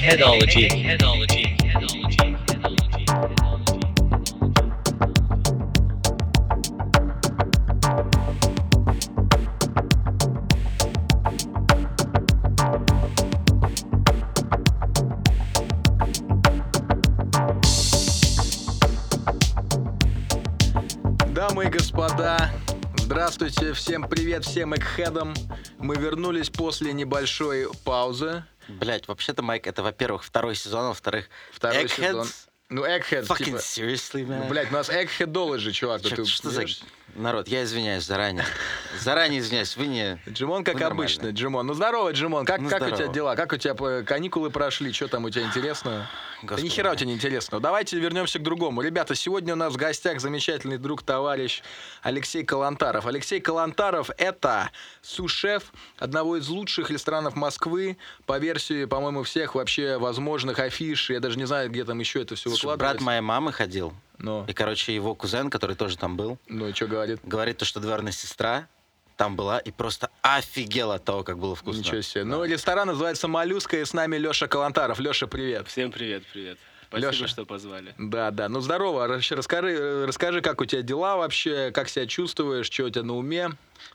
Eggheadology. Eggheadology. Дамы и господа, здравствуйте, всем привет, всем экхедам. Мы вернулись после небольшой паузы. Блять, вообще-то, Майк, это, во-первых, второй сезон, а во-вторых, Второй Eggheads? сезон. Ну, Egghead, Fucking типа... seriously, man? Ну, блядь, у нас Eggheadology, чувак. да Чё- ты что за... Народ, я извиняюсь заранее. Заранее извиняюсь, вы не... Джимон, как обычно, Джимон. Ну, здорово, Джимон. Как, Ну, как у тебя здорово. дела? Как у тебя э, каникулы прошли? Что там у тебя интересно? Да Господи. ни хера у тебя не интересно. Давайте вернемся к другому. Ребята, сегодня у нас в гостях замечательный друг, товарищ Алексей Калантаров. Алексей Калантаров — это су-шеф одного из лучших ресторанов Москвы по версии, по-моему, всех вообще возможных афиш. Я даже не знаю, где там еще это все Слушай, выкладывалось. брат моей мамы ходил, Ну, и, короче, его кузен, который тоже там был, ну и что говорит? говорит то, что дверная сестра там была и просто офигела от того, как было вкусно. Ничего себе. Ну, ресторан называется «Моллюска», и с нами Леша Калантаров. Леша, привет. Всем привет, привет. Спасибо, Лёша. что позвали. Да, да. Ну, здорово. Рас- Расскажи, э, расскажи, как у тебя дела вообще, как себя чувствуешь, что у тебя на уме.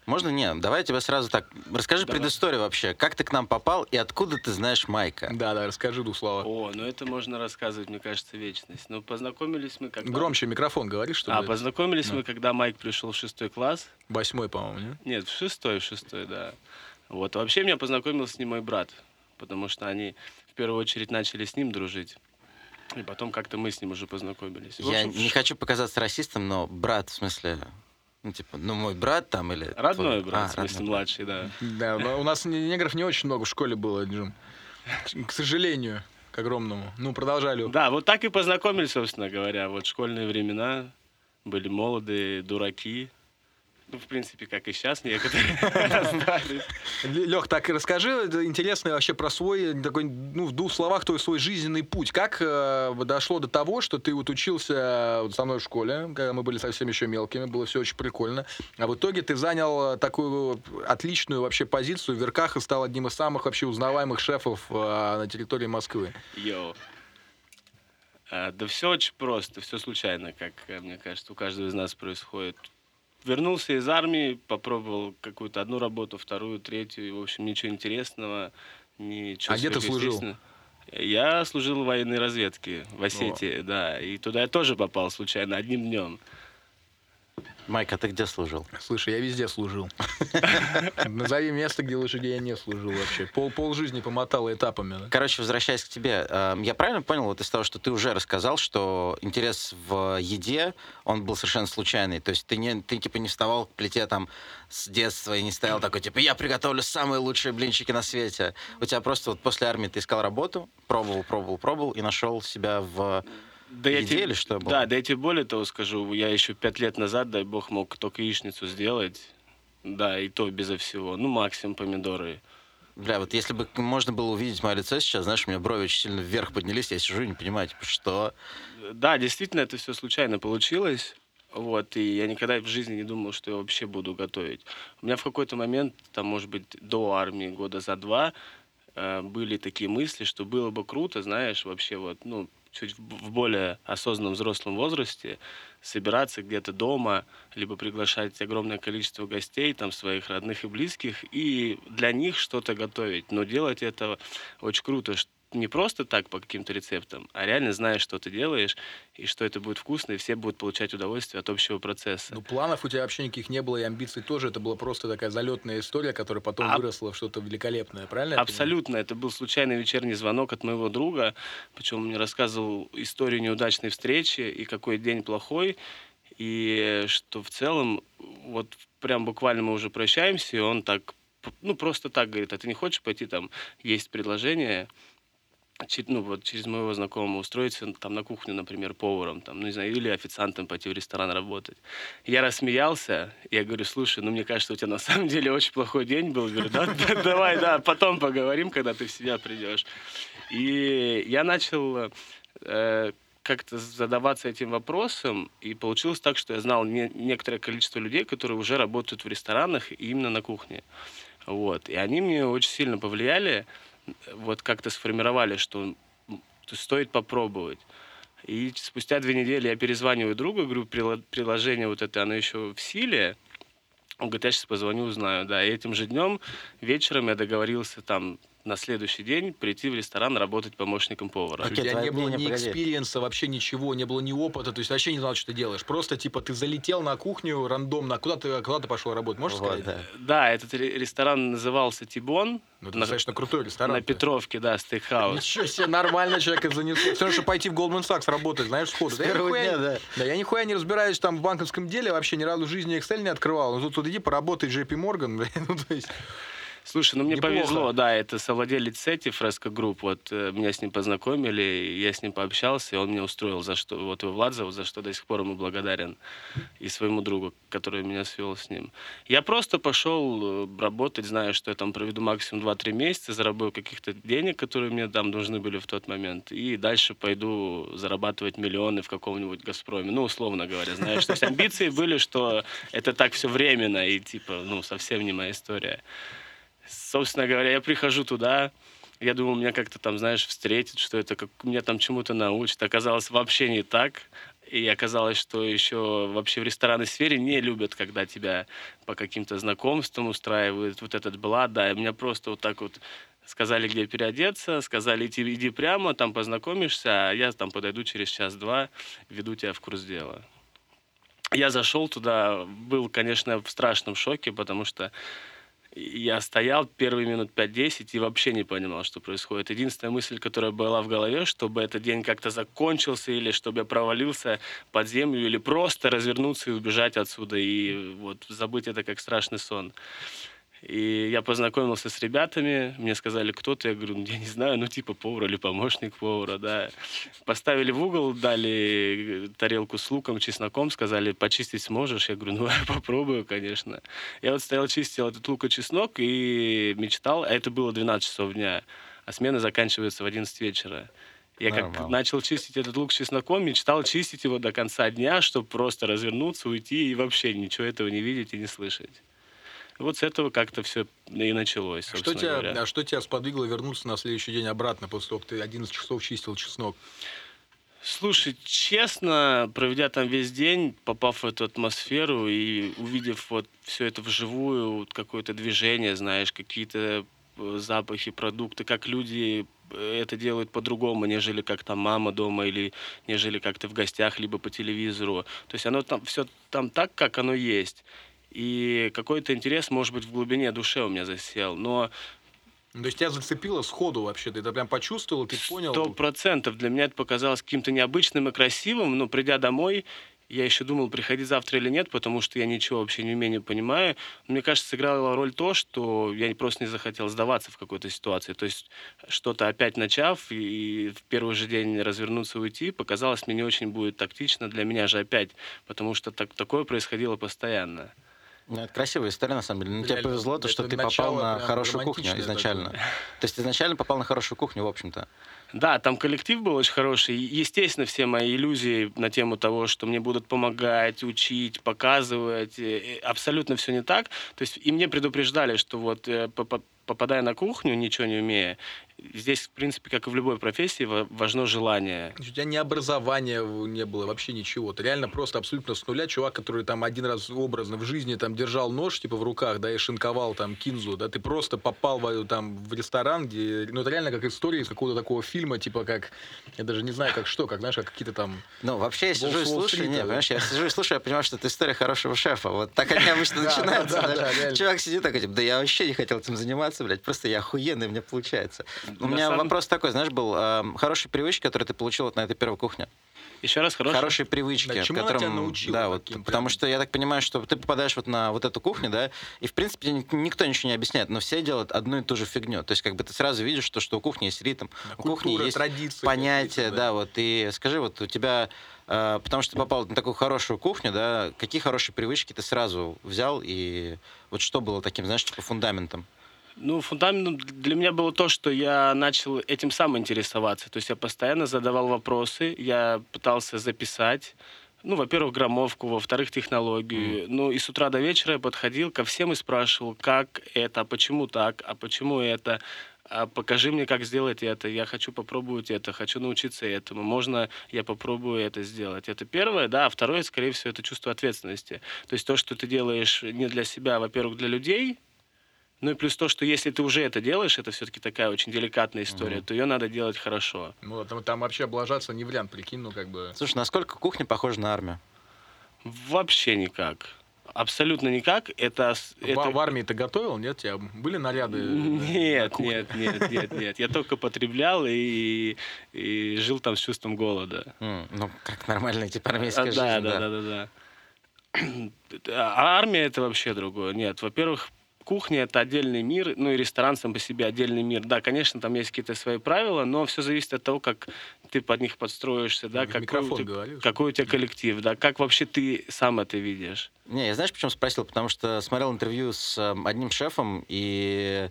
Можно? Не, давай я тебе сразу так... Расскажи Давай. предысторию вообще. Как ты к нам попал и откуда ты знаешь Майка? Да, да, расскажи двух слова. О, ну это можно рассказывать, мне кажется, вечность. Ну, познакомились мы когда... Громче микрофон говори, что А, ли? познакомились Ну. мы, когда Майк пришел в шестой класс. Восьмой, по-моему, не? Нет, в шестой, в шестой, да. Вот. Вообще меня познакомил с ним мой брат, потому что они в первую очередь начали с ним дружить. И потом как-то мы с ним уже познакомились. Я общем, не хочу показаться расистом, но брат, в смысле... Ну, типа, ну, мой брат там или... Родной твой- брат, А, в смысле родной младший, да. Да, но у нас не- негров не очень много в школе было, Джим. К сожалению, к огромному. Ну, продолжай, Лёх. Да, вот так и познакомились, собственно говоря. Вот школьные времена, были молодые, дураки. Ну, в принципе, как и сейчас некоторые. Лех, так расскажи интересно вообще про свой, такой, ну, в двух словах, твой свой жизненный путь. Как э, дошло до того, что ты вот учился вот со мной в школе, когда мы были совсем еще мелкими, было все очень прикольно. А в итоге ты занял э, такую отличную вообще позицию в Верках и стал одним из самых вообще узнаваемых шефов э, на территории Москвы. Йоу. А, да все очень просто, все случайно, как э, мне кажется, у каждого из нас происходит. Вернулся из армии, попробовал какую-то одну работу, вторую, третью, и, в общем, ничего интересного, ничего А где ты служил? Я служил в военной разведке в Осетии, да, и туда я тоже попал случайно, одним днем. Майк, а ты где служил? Слушай, я везде служил. Назови место, где лошадей я не служил вообще. Пол, пол жизни помотал этапами. да. Короче, возвращаясь к тебе, э, я правильно понял вот из того, что ты уже рассказал, что интерес в еде, он был совершенно случайный. То есть ты, не, ты типа не вставал к плите там с детства и не стоял такой, типа, я приготовлю самые лучшие блинчики на свете. У тебя просто вот после армии ты искал работу, пробовал, пробовал, пробовал и нашел себя в Да я тебе- что было? Да, да я тебе более того скажу, я еще пять лет назад, дай бог, мог только яичницу сделать. Да, и то безо всего. Ну, максимум помидоры. Бля, вот если бы можно было увидеть мое лицо сейчас, знаешь, у меня брови очень сильно вверх поднялись, я сижу и не понимаю, типа, что? Да, действительно, это все случайно получилось. Вот, и я никогда в жизни не думал, что я вообще буду готовить. У меня в какой-то момент, там, может быть, до армии, года за два, э, были такие мысли, что было бы круто, знаешь, вообще вот, ну, чуть в более осознанном взрослом возрасте собираться где-то дома, либо приглашать огромное количество гостей, там, своих родных и близких, и для них что-то готовить. Но делать это очень круто, не просто так по каким-то рецептам, а реально знаешь, что ты делаешь, и что это будет вкусно, и все будут получать удовольствие от общего процесса. Ну, планов у тебя вообще никаких не было, и амбиций тоже. Это была просто такая залетная история, которая потом А- выросла в что-то великолепное, правильно? Абсолютно. Это был случайный вечерний звонок от моего друга. Причем он мне рассказывал историю неудачной встречи и какой день плохой. И что в целом, вот прям буквально мы уже прощаемся, и он так, ну просто так говорит, а ты не хочешь пойти там, есть предложение, ну, вот через моего знакомого устроиться там на кухню, например, поваром, там, ну, не знаю, или официантом пойти в ресторан работать. Я рассмеялся, я говорю, слушай, ну, мне кажется, у тебя на самом деле очень плохой день был. Говорю, да, да, давай, да, потом поговорим, когда ты в себя придешь. И я начал э, как-то задаваться этим вопросом, и получилось так, что я знал не- некоторое количество людей, которые уже работают в ресторанах и именно на кухне. Вот. И они мне очень сильно повлияли, вот как-то сформировали, что стоит попробовать. И спустя две недели я перезваниваю другу, говорю, «Предло- предложение вот это, оно еще в силе. Он говорит, я сейчас позвоню, узнаю. Да, и этим же днем вечером я договорился там на следующий день прийти в ресторан работать помощником повара. Окей, У тебя не было ни experience а, вообще ничего, не было ни опыта, то есть вообще не знал, что ты делаешь. Просто, типа, ты залетел на кухню рандомно, а куда ты, куда ты пошел работать, можешь Вот, сказать? да. Да, этот ре- ресторан назывался Тибон. Ну, это на, достаточно крутой ресторан. на Петровке, да, стейкхаус. Ничего себе, нормально человека занесло. Все равно, что пойти в Goldman Sachs работать, знаешь, сходу. Да я первого нихуя дня, не- да. Да, я нихуя не разбираюсь там в банковском деле, вообще ни разу в жизни Excel не открывал. Ну, тут, тут иди поработай JP Morgan, ну, то есть... Слушай, ну мне Неплохо. повезло, да, это совладелец сети Fresco Group, вот э, меня с ним познакомили, я с ним пообщался, и он меня устроил, за что, вот его Влад зовут, за что до сих пор ему благодарен, и своему другу, который меня свел с ним. Я просто пошел э, работать, зная, что я там проведу максимум 2-3 месяца, заработаю каких-то денег, которые мне там нужны были в тот момент, и дальше пойду зарабатывать миллионы в каком-нибудь «Газпроме», ну, условно говоря, знаешь, то есть амбиции были, что это так все временно, и типа, ну, совсем не моя история. Собственно говоря, я прихожу туда, я думал, меня как-то там, знаешь, встретят, что это как меня там чему-то научат. Оказалось, вообще не так. И оказалось, что еще вообще в ресторанной сфере не любят, когда тебя по каким-то знакомствам устраивают. Вот этот блад, да, и меня просто вот так вот сказали, где переодеться, сказали, иди, иди прямо, там познакомишься, а я там подойду через час-два, веду тебя в курс дела. Я зашел туда, был, конечно, в страшном шоке, потому что я стоял первые минут 5-10 и вообще не понимал, что происходит. Единственная мысль, которая была в голове, чтобы этот день как-то закончился, или чтобы я провалился под землю, или просто развернуться и убежать отсюда, и вот забыть это как страшный сон. И я познакомился с ребятами, мне сказали, кто ты, я говорю, ну, я не знаю, ну, типа повар или помощник повара, да. Поставили в угол, дали тарелку с луком, чесноком, сказали, почистить сможешь? Я говорю, ну, я попробую, конечно. Я вот стоял, чистил этот лук и чеснок и мечтал, а это было 12 часов дня, а смена заканчивается в 11 вечера. Я как Нормально. начал чистить этот лук с чесноком, мечтал чистить его до конца дня, чтобы просто развернуться, уйти и вообще ничего этого не видеть и не слышать. Вот с этого как-то все и началось, Что тебя, говоря. а что тебя сподвигло вернуться на следующий день обратно, после того, как ты 11 часов чистил чеснок? Слушай, честно, проведя там весь день, попав в эту атмосферу и увидев вот все это вживую, вот какое-то движение, знаешь, какие-то э, запахи, продукты, как люди э, это делают по-другому, нежели как там мама дома или нежели как ты в гостях, либо по телевизору. То есть оно там все там так, как оно есть. И какой-то интерес, может быть, в глубине души у меня засел. Но Ну, То есть тебя зацепило сходу вообще? Ты это прям почувствовал, ты понял? Сто процентов. Для меня это показалось каким-то необычным и красивым, но придя домой, я еще думал, приходить завтра или нет, потому что я ничего вообще не умею, не понимаю. Но мне кажется, сыграла роль то, что я просто не захотел сдаваться в какой-то ситуации. То есть что-то опять начав и в первый же день развернуться, уйти, показалось мне не очень будет тактично для меня же опять, потому что так, такое происходило постоянно. Ну, это красивая история, на самом деле. Ну, тебе повезло, то, что ты попал на хорошую кухню изначально. такое. То есть изначально попал на хорошую кухню, в общем-то. Да, там коллектив был очень хороший. Естественно, все мои иллюзии на тему того, что мне будут помогать, учить, показывать, э, э, абсолютно все не так. То есть и мне предупреждали, что вот э, попадая на кухню, ничего не умея, здесь, в принципе, как и в любой профессии, ва- важно желание. У тебя ни образования не было, вообще ничего. Ты реально просто абсолютно с нуля чувак, который там один раз образно в жизни там держал нож типа в руках, да, и шинковал там кинзу, да, ты просто попал в, там в ресторан, где, ну это реально как история из какого-то такого фильма, типа как, я даже не знаю как что, как знаешь, как какие-то там Ну, вообще, я сижу и слушаю, не, понимаешь, я сижу и слушаю, я понимаю, что это история хорошего шефа. Вот так они обычно начинаются. Чувак сидит такой, типа, да я вообще не хотел этим заниматься, блядь, просто я охуенный, у меня получается. У На меня самом- вопрос такой, знаешь, был, эм, хорошие привычки, которые ты получил вот на этой первой кухне. Еще раз хороший. Хорошие привычки, Да, чему она которым- тебя научила да, вот, таким потому прям? что я так понимаю, что ты попадаешь вот на вот эту кухню, да, и в принципе ни- никто ничего не объясняет, но все делают одну и ту же фигню. То есть как бы ты сразу видишь, что, что у кухни есть ритм, у кухни есть традиции понятия, какие-то, да, вот. И скажи, вот у тебя, э, потому что ты попал на такую хорошую кухню, да, какие хорошие привычки ты сразу взял и вот что было таким, знаешь, типа фундаментом? Ну, фундаментом для меня было то, что я начал этим сам интересоваться. То есть я постоянно задавал вопросы, я пытался записать. Ну, во-первых, граммовку, во-вторых, технологию. Ну, и с утра до вечера я подходил ко всем и спрашивал, как это, а почему так, а почему это. а покажи мне, как сделать это, я хочу попробовать это, хочу научиться этому, можно я попробую это сделать. Это первое, да, а второе, скорее всего, это чувство ответственности. То есть то, что ты делаешь не для себя, а, во-первых, для людей, ну и плюс то, что если ты уже это делаешь, это все-таки такая очень деликатная история, то ее надо делать хорошо. Ну, там, там вообще облажаться не вариант, прикинь, ну как бы... Слушай, насколько кухня похожа на армию? Вообще никак. Абсолютно никак. Это, В- это... В армии ты готовил, нет? У тебя были наряды? на Нет, кухне? нет, нет, нет, нет. Я только потреблял и, и жил там с чувством голода. М, ну, как нормальная типа А, армейская жизнь, да, да, да, да, да. А армия это вообще другое. Нет, во-первых, кухня это отдельный мир, ну и ресторан сам по себе отдельный мир. Да, конечно, там есть какие-то свои правила, но все зависит от того, как ты под них подстроишься, да, В какой у, тебя, какой у тебя коллектив, да, как вообще ты сам это видишь. Не, я знаешь, почему спросил? Потому что смотрел интервью с эм, одним шефом, и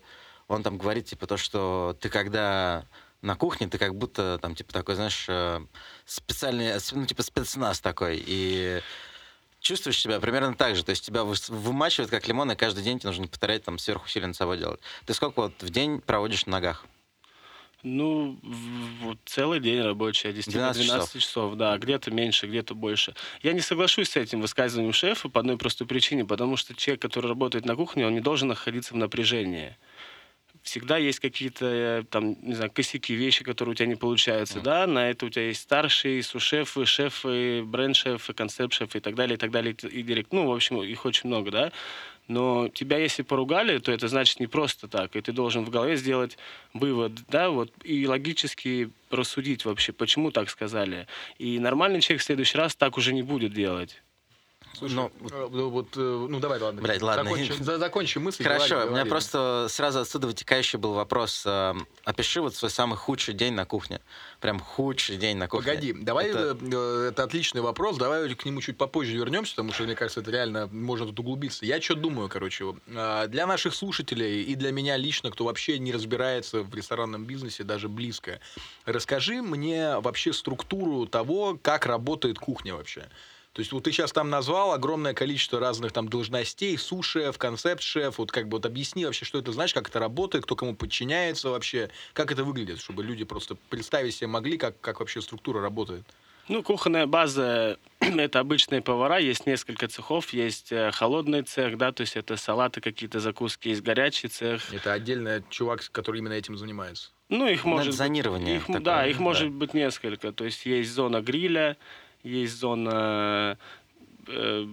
он там говорит, типа, то, что ты когда на кухне, ты как будто там, типа, такой, знаешь, э, специальный, ну, типа, спецназ такой, и чувствуешь себя примерно так же, то есть тебя вымачивают как лимон, и каждый день тебе нужно повторять, там, сверхусилие над собой делать. Ты сколько вот в день проводишь на ногах? Ну, вот целый день рабочий, от 10 до 12 12 часов. да, где-то меньше, где-то больше. Я не соглашусь с этим высказыванием шефа по одной простой причине, потому что человек, который работает на кухне, он не должен находиться в напряжении. Всегда есть какие-то, э, там, не знаю, косяки, вещи, которые у тебя не получаются, да, на это у тебя есть старшие, сушефы, шефы, бренд-шефы, концепт-шефы и так далее, и так далее, и директ, ну, в общем, их очень много, да, но тебя, если поругали, то это значит не просто так. И ты должен в голове сделать вывод, да, вот, и логически рассудить вообще, почему так сказали. И нормальный человек в следующий раз так уже не будет делать. Слушай, Ну, э, ну, вот, э, ну давай, ладно. Блядь, ладно. Закончи, за- закончи мысль. Хорошо, говори, у меня говори. просто сразу отсюда вытекающий был вопрос. э, Опиши вот свой самый худший день на кухне. Прям худший день на кухне. Погоди, давай, Это- это... отличный вопрос, давай к нему чуть попозже вернемся, потому что, мне кажется, это реально можно тут углубиться. Я что думаю, короче, для наших слушателей и для меня лично, кто вообще не разбирается в ресторанном бизнесе, даже близко, расскажи мне вообще структуру того, как работает кухня вообще. То есть вот ты сейчас там назвал огромное количество разных там должностей, су-шеф, концепт-шеф, вот как бы вот объясни вообще, что это значит, как это работает, кто кому подчиняется вообще, как это выглядит, чтобы люди просто представить себе могли, как, как вообще структура работает. Ну, кухонная база — это обычные повара, есть несколько цехов, есть э, холодный цех, да, то есть это салаты, какие-то закуски, есть горячий цех. Это отдельный чувак, который именно этим занимается. Ну, их может... зонирование их, такое, да, их да. может быть несколько. То есть есть зона гриля, есть зона э,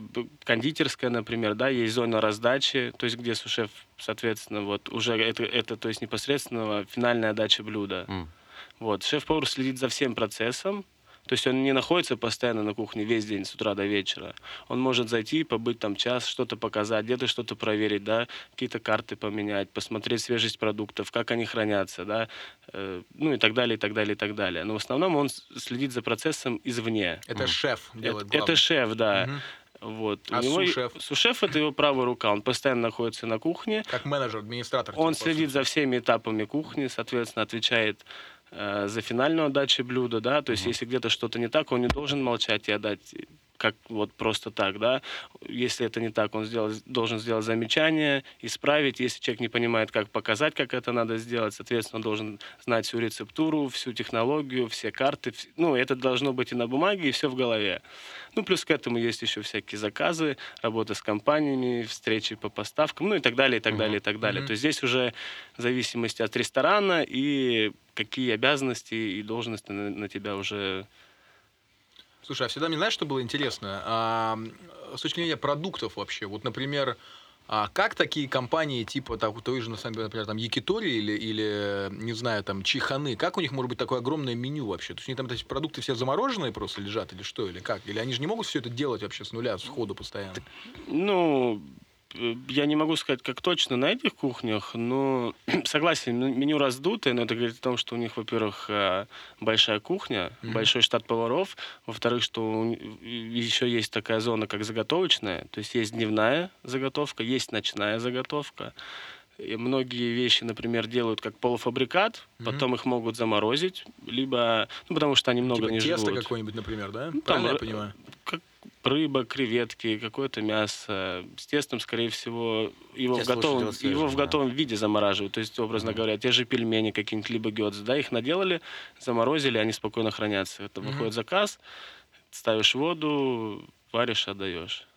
кондитерская, например, да, есть зона раздачи, то есть где сушеф, соответственно, вот уже это, это то есть непосредственно финальная дача блюда. М. Вот, шеф-повар следит за всем процессом, то есть он не находится постоянно на кухне весь день с утра до вечера. Он может зайти, побыть там час, что-то показать, где-то что-то проверить, да, какие-то карты поменять, посмотреть свежесть продуктов, как они хранятся, да, э, ну и так далее, и так далее, и так далее. Но в основном он следит за процессом извне. Это шеф делает Это, это шеф, да. Мгм. Вот. А У него сушеф? Сушеф это его правая рука. Он постоянно находится на кухне. Как менеджер, администратор. Он типа, следит за всеми этапами кухни, соответственно, отвечает э, за финальную отдачу блюда, да, то есть если где-то что-то не так, он не должен молчать и отдать как вот просто так, да. Если это не так, он сделал, должен сделать замечание, исправить. Если человек не понимает, как показать, как это надо сделать, соответственно, он должен знать всю рецептуру, всю технологию, все карты. Ну, это должно быть и на бумаге, и все в голове. Ну, плюс к этому есть еще всякие заказы, работа с компаниями, встречи по поставкам, ну и так далее, и так далее, и так далее. Мгм. То есть здесь уже в зависимости от ресторана и какие обязанности и должности на, на тебя уже... Слушай, а всегда мне знаешь, что было интересно? А, с точки зрения продуктов вообще, вот, например, а как такие компании типа так, той же, на самом деле, например, там Якитори или, или, не знаю, там Чиханы, как у них может быть такое огромное меню вообще? То есть у них там эти продукты все замороженные просто лежат или что, или как? Или они же не могут все это делать вообще с нуля, с ходу постоянно? Ну, я не могу сказать, как точно на этих кухнях, но согласен, меню раздутое, но это говорит о том, что у них, во-первых, э, большая кухня, Мгм. большой штат поваров, во-вторых, что еще есть такая зона, как заготовочная, то есть есть дневная заготовка, есть ночная заготовка. И многие вещи, например, делают как полуфабрикат, Мгм. потом их могут заморозить, либо, ну, потому что они много типа не тесто живут. какое-нибудь, например, да? Ну, Правильно там, я э, понимаю? как- рыба, креветки, какое-то мясо. С тестом, скорее всего, его, в Тесто лучше готовом, делать свежим, его в да. готовом виде замораживают. То есть, образно говоря, те же пельмени какие-нибудь, либо гёдз, да, их наделали, заморозили, они спокойно хранятся. Это Мгм. выходит заказ, ставишь воду, варишь, отдаешь.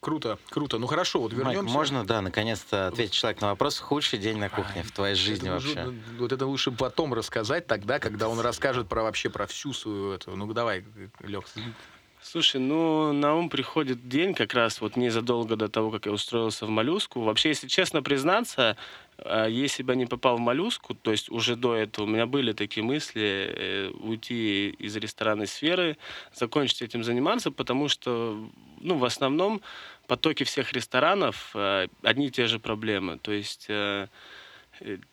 Круто, круто. Ну хорошо, вот Майк, вернемся. можно, да, наконец-то ответить человек на вопрос, худший день на кухне в твоей жизни Это уже- вообще? вот это лучше потом рассказать тогда, когда он расскажет про вообще про всю свою эту. Ну давай, Лех. Слушай, ну, на ум приходит день как раз вот незадолго до того, как я устроился в моллюску. Вообще, если честно признаться, а, если бы я не попал в моллюску, то есть уже до этого у меня были такие мысли э, уйти из ресторанной сферы, закончить этим заниматься, потому что, ну, в основном потоки всех ресторанов э, одни и те же проблемы. То есть э, э,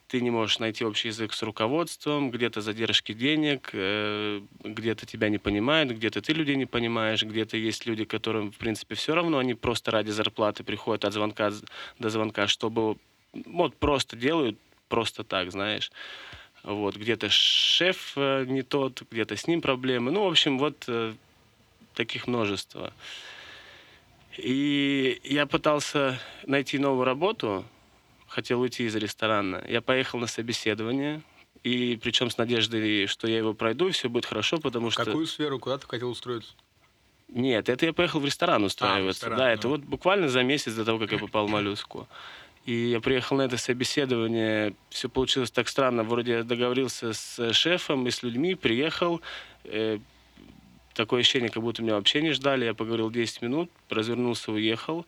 ты не можешь найти общий язык с руководством, где-то задержки денег, э, где-то тебя не понимают, где-то ты людей не понимаешь, где-то есть люди, которым, в принципе, все равно, они просто ради зарплаты приходят от звонка до звонка, чтобы вот просто делают просто так, знаешь. Вот, где-то шеф э, не тот, где-то с ним проблемы. Ну, в общем, вот э, таких множество. И я пытался найти новую работу, хотел уйти из ресторана. Я поехал на собеседование, и причем с надеждой, что я его пройду, и все будет хорошо, потому В что... какую сферу, куда ты хотел устроиться? Нет, это я поехал в ресторан устраиваться. ресторан, да, ну. это вот буквально за месяц до того, как я попал в моллюску. И я приехал на это собеседование, все получилось так странно. Вроде я договорился с шефом и с людьми, приехал. э, такое ощущение, как будто меня вообще не ждали. Я поговорил 10 минут, развернулся, уехал.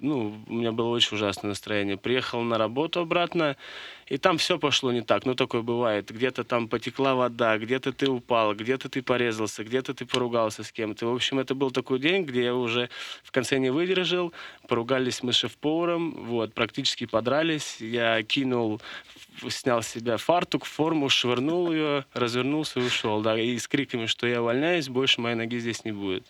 Ну, у меня было очень ужасное настроение. Приехал на работу обратно, и там все пошло не так. Ну, такое бывает. Где-то там потекла вода, где-то ты упал, где-то ты порезался, где-то ты поругался с кем-то. В общем, это был такой день, где я уже в конце не выдержал. Поругались мы с шеф-поваром, вот, практически подрались. Я кинул, снял с себя фартук, форму, швырнул ее, развернулся и ушел. Да, и с криками, что я увольняюсь, больше моей ноги здесь не будет.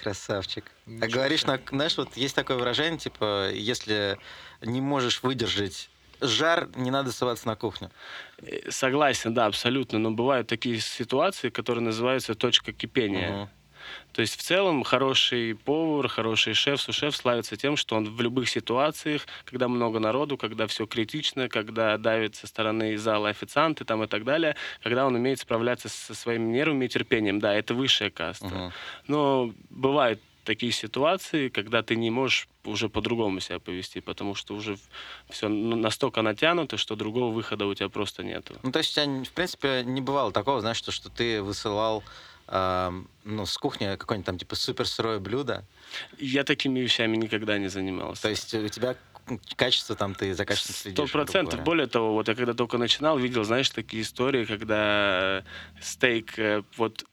Красавчик. А Ничего говоришь, себе. на- знаешь, вот есть такое выражение, типа, если не можешь выдержать жар, не надо соваться на кухню. Э, Согласен, да, абсолютно. Но бывают такие ситуации, которые называются точка кипения. Мгм. То есть в целом хороший повар, хороший шеф, сушеф славится тем, что он в любых ситуациях, когда много народу, когда все критично, когда давит со стороны зала официанты там и так далее, когда он умеет справляться со своими нервами и терпением. Да, это высшая каста. Мгм. Но бывают такие ситуации, когда ты не можешь уже по-другому себя повести, потому что уже все настолько натянуто, что другого выхода у тебя просто нету. Ну, то есть у тебя, в принципе, не бывало такого, знаешь, что, что ты высылал ам, ну, с кухни какое-нибудь там, типа, супер сырое блюдо. Я такими вещами никогда не занимался. То есть у тебя качество там, ты за качеством следишь. Сто процентов. Более того, вот я когда только начинал, видел, знаешь, такие истории, когда стейк, э, вот,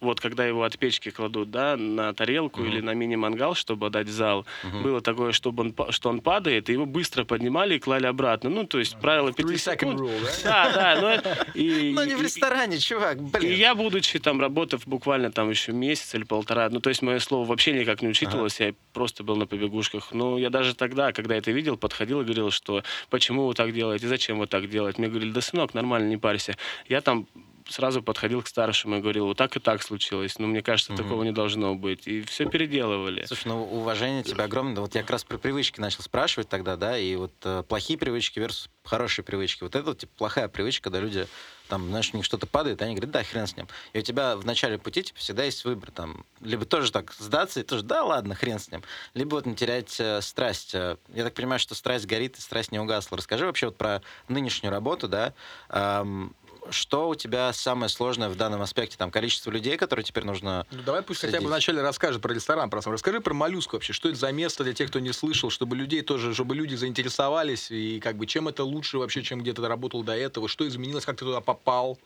вот когда его от печки кладут, да, на тарелку Мгм. или на мини-мангал, чтобы отдать в зал, Мгм. было такое, чтобы он, что он падает, и его быстро поднимали и клали обратно. Ну, то есть правило 5 Three second секунд. rule, да? Да, да, но и, Ну, не в и- ресторане, чувак, и блин. я, будучи там, работав буквально там еще месяц или полтора, ну, то есть мое слово вообще никак не учитывалось, я просто был на побегушках. Но я даже тогда, когда это видел, подходил и говорил, что почему вы так делаете, зачем вы так делаете. Мне говорили, да, сынок, нормально, не парься. Я там сразу подходил к старшему и говорил, вот так и так случилось. Но мне кажется, Мгм. такого не должно быть. И все переделывали. Слушай, ну уважение тебе огромное. Вот я как раз про привычки начал спрашивать тогда, да, и вот э, плохие привычки versus хорошие привычки. Вот это вот типа, плохая привычка, когда люди там, знаешь, у них что-то падает, они говорят, да, хрен с ним. И у тебя в начале пути типа, всегда есть выбор. Там, либо тоже так сдаться, и тоже, да, ладно, хрен с ним. Либо вот не терять э, страсть. Э, Я так понимаю, что страсть горит, и страсть не угасла. Расскажи вообще вот про нынешнюю работу, да, Ам, что у тебя самое сложное в данном аспекте? Там количество людей, которые теперь нужно Ну, давай пусть хотя бы вначале расскажет про ресторан. Просто. Расскажи про моллюску вообще. Что это за место для тех, кто не слышал, чтобы людей тоже, чтобы люди заинтересовались и как бы чем это лучше вообще, чем где-то работал до этого, что изменилось, как ты туда попал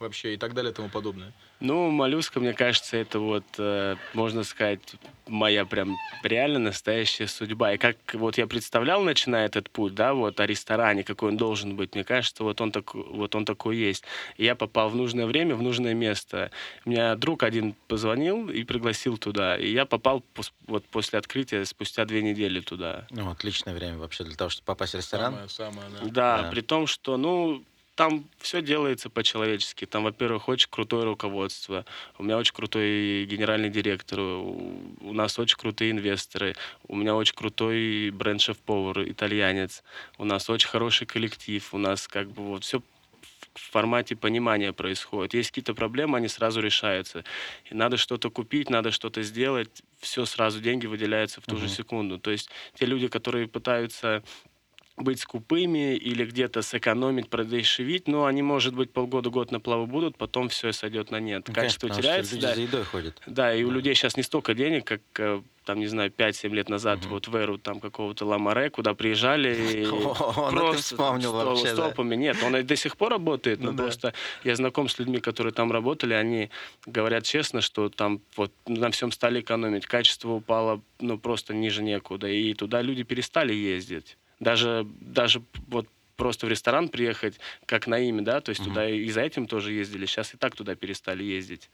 вообще и так далее и тому подобное. Ну, моллюска, мне кажется, это вот, э, можно сказать, моя прям реально настоящая судьба. И как вот я представлял, начиная этот путь, да, вот о ресторане, какой он должен быть, мне кажется, вот он, так, вот он такой есть. И я попал в нужное время, в нужное место. У меня друг один позвонил и пригласил туда. И я попал пос- вот после открытия спустя две недели туда. Ну, отличное время вообще для того, чтобы попасть в ресторан. Самое, самое, да. Да, Да. при том, что, ну, там все делается по-человечески. Там, во-первых, очень крутое руководство. У меня очень крутой генеральный директор. У нас очень крутые инвесторы. У меня очень крутой бренд-шеф-повар, итальянец. У нас очень хороший коллектив. У нас как бы вот все в формате понимания происходит. Есть какие-то проблемы, они сразу решаются. И надо что-то купить, надо что-то сделать, все сразу деньги выделяются в ту же Мгм. секунду. То есть те люди, которые пытаются быть скупыми или где-то сэкономить, продешевить, ну, они, может быть, полгода-год на плаву будут, потом все сойдет на нет. Ну, конечно, Качество что теряется, люди да. за едой ходят. Да, и у Да. людей сейчас не столько денег, как, э, там, не знаю, 5-7 лет назад, Мгм. вот в эру там какого-то Ламаре, куда приезжали и О, ты вспомнил вообще, с да. толпами. Нет, он и до сих пор работает, но Ну да. просто я знаком с людьми, которые там работали, они говорят честно, что там вот на всем стали экономить, качество упало, ну, просто ниже некуда, и туда люди перестали ездить. Даже, даже вот просто в ресторан приехать, как на имя, да, то есть Мгм. туда и за этим тоже ездили, сейчас и так туда перестали ездить.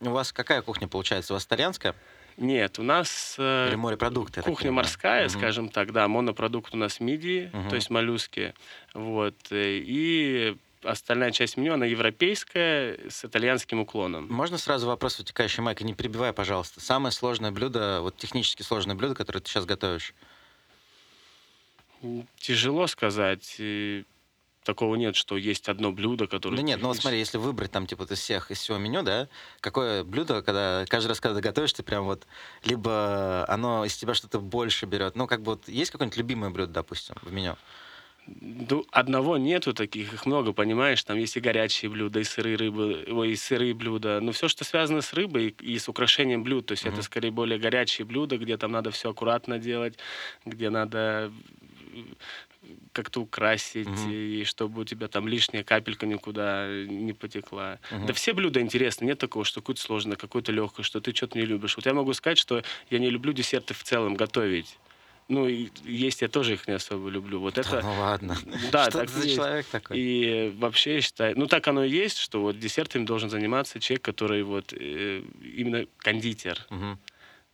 У вас какая кухня получается? У вас итальянская Нет, у нас э, или морепродукты? кухня морская, Мгм. скажем так, да, монопродукт у нас мидии, Мгм. то есть моллюски, вот, э, и остальная часть меню, она европейская, с итальянским уклоном. Можно сразу вопрос вытекающий, Майк, не перебивай, пожалуйста. Самое сложное блюдо, вот технически сложное блюдо, которое ты сейчас готовишь? Тяжело сказать, и такого нет, что есть одно блюдо, которое... Ну нет, ну вот смотри, если выбрать там типа из всех, из всего меню, да, какое блюдо, когда каждый раз, когда ты готовишь, ты прям вот, либо оно из тебя что-то больше берет, ну как бы вот есть какое-нибудь любимое блюдо, допустим, в меню? Ну, одного нету таких, их много, понимаешь, там есть и горячие блюда, и сырые рыбы, ой, и сырые блюда, но все, что связано с рыбой и с украшением блюд, то есть Мгм. это скорее более горячие блюда, где там надо все аккуратно делать, где надо как-то украсить, Мгм. и чтобы у тебя там лишняя капелька никуда не потекла. Мгм. Да все блюда интересны, нет такого, что какое-то сложное, какое-то легкое, что ты что-то не любишь. Вот я могу сказать, что я не люблю десерты в целом готовить. Ну, и есть я тоже их не особо люблю. Вот Да это... ну ладно. Да, Что так ты за есть. человек такой? И вообще я считаю, ну так оно и есть, что вот десертами должен заниматься человек, который вот э, именно кондитер. Мгм.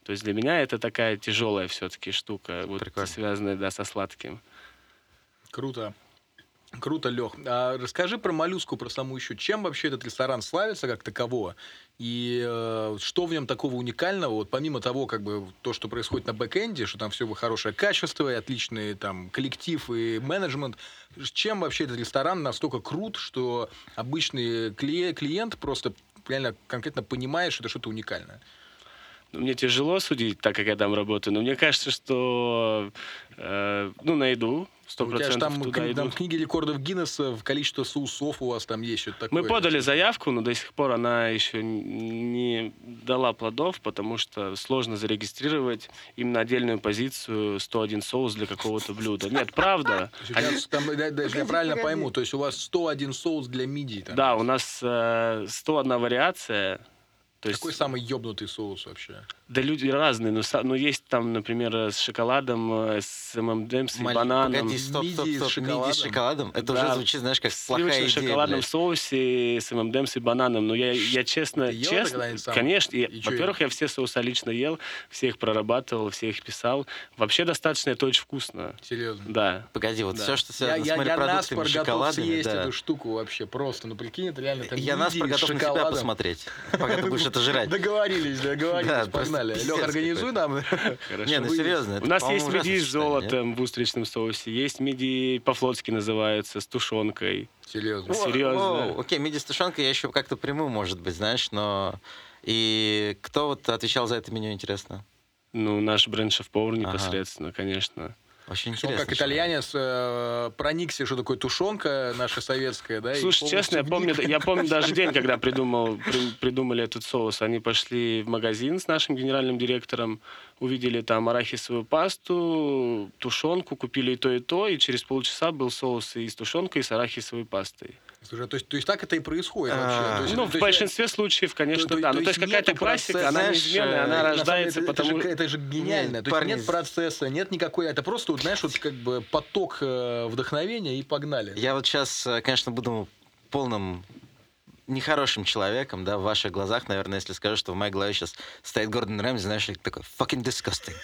То есть для меня это такая тяжелая все-таки штука, вот Прикольно. связанная да, со сладким. Круто. Круто, Лех. А расскажи про моллюску, про саму еще. Чем вообще этот ресторан славится как такового? И э, что в нем такого уникального? Вот помимо того, как бы то, что происходит на бэкэнде, что там все хорошее качество и отличный там коллектив и менеджмент. Чем вообще этот ресторан настолько крут, что обычный клие- клиент просто реально конкретно понимает, что это что-то уникальное? Ну, Мне тяжело судить, так как я там работаю, но мне кажется, что э, ну, найду, сто У тебя же там, туда там книги рекордов Гиннесса, в количество соусов у вас там есть что-то такое. Мы подали заявку, но до сих пор она еще не дала плодов, потому что сложно зарегистрировать именно отдельную позицию 101 соус для какого-то блюда. Нет, правда. Там, я правильно пойму, то есть у вас 101 соус для мидии. Да, у нас э, 101 вариация. То есть, Какой самый ёбнутый соус вообще? Да люди разные, но, но есть там, например, э, с шоколадом, э, с ММДМ, с Маль- бананом. Погоди, стоп, стоп, Мидии с стоп. Мидии с шоколадом? Это уже Да. звучит, знаешь, как плохая идея, сливочно-шоколадном блядь. соусе с ММДМС и бананом. Но я, я честно, Ты честно, конечно, я- И во-первых, я все соуса лично ел, все их прорабатывал, все их писал. Вообще достаточно, это очень вкусно. Серьезно. Да. Погоди, вот Да. все, что Я, связано с я, я морепродуктами, наспор готов шоколадами, съесть да. эту штуку вообще просто. Ну, прикинь, это реально там Я мидии наспор с готов на шоколадом. посмотреть, пока ты будешь это жрать. Договорились, договорились, погнали. пиздец Лех, организуй нам. Не, ну серьезно. У нас есть мидии с золотом в устричном соусе, есть мидии по-флотски называются, с тушенкой. Серьезно. Серьезно. Окей, миди с тушенкой я еще как-то приму, может быть, знаешь, но... И кто вот отвечал за это меню, интересно? Ну, наш бренд-шеф-повар Ага. непосредственно, конечно. Очень Он интересно. как итальянец э, проникся, что такое тушенка наша советская, да? Слушай, честно, я помню, я помню даже день, когда придумал, при- придумали этот соус. Они пошли в магазин с нашим генеральным директором, увидели там арахисовую пасту, тушенку, купили и то, и то, и через полчаса был соус и с тушенкой, и с арахисовой пастой. Слушай, то есть, то есть так это и происходит А. вообще? То есть ну, это- в то есть- большинстве случаев, конечно, то- да. то ну, то есть есть какая-то классика, процесса, она неизменная, э, она деле, рождается, это, потому... же, это же гениально. Нет, То есть нет процесса, нет никакой... Это просто, вот, знаешь, вот как бы поток э, вдохновения и погнали. Я вот сейчас, конечно, буду полным нехорошим человеком, да, в ваших глазах, наверное, если скажу, что в моей голове сейчас стоит Гордон Рэмзи, знаешь, такой fucking disgusting.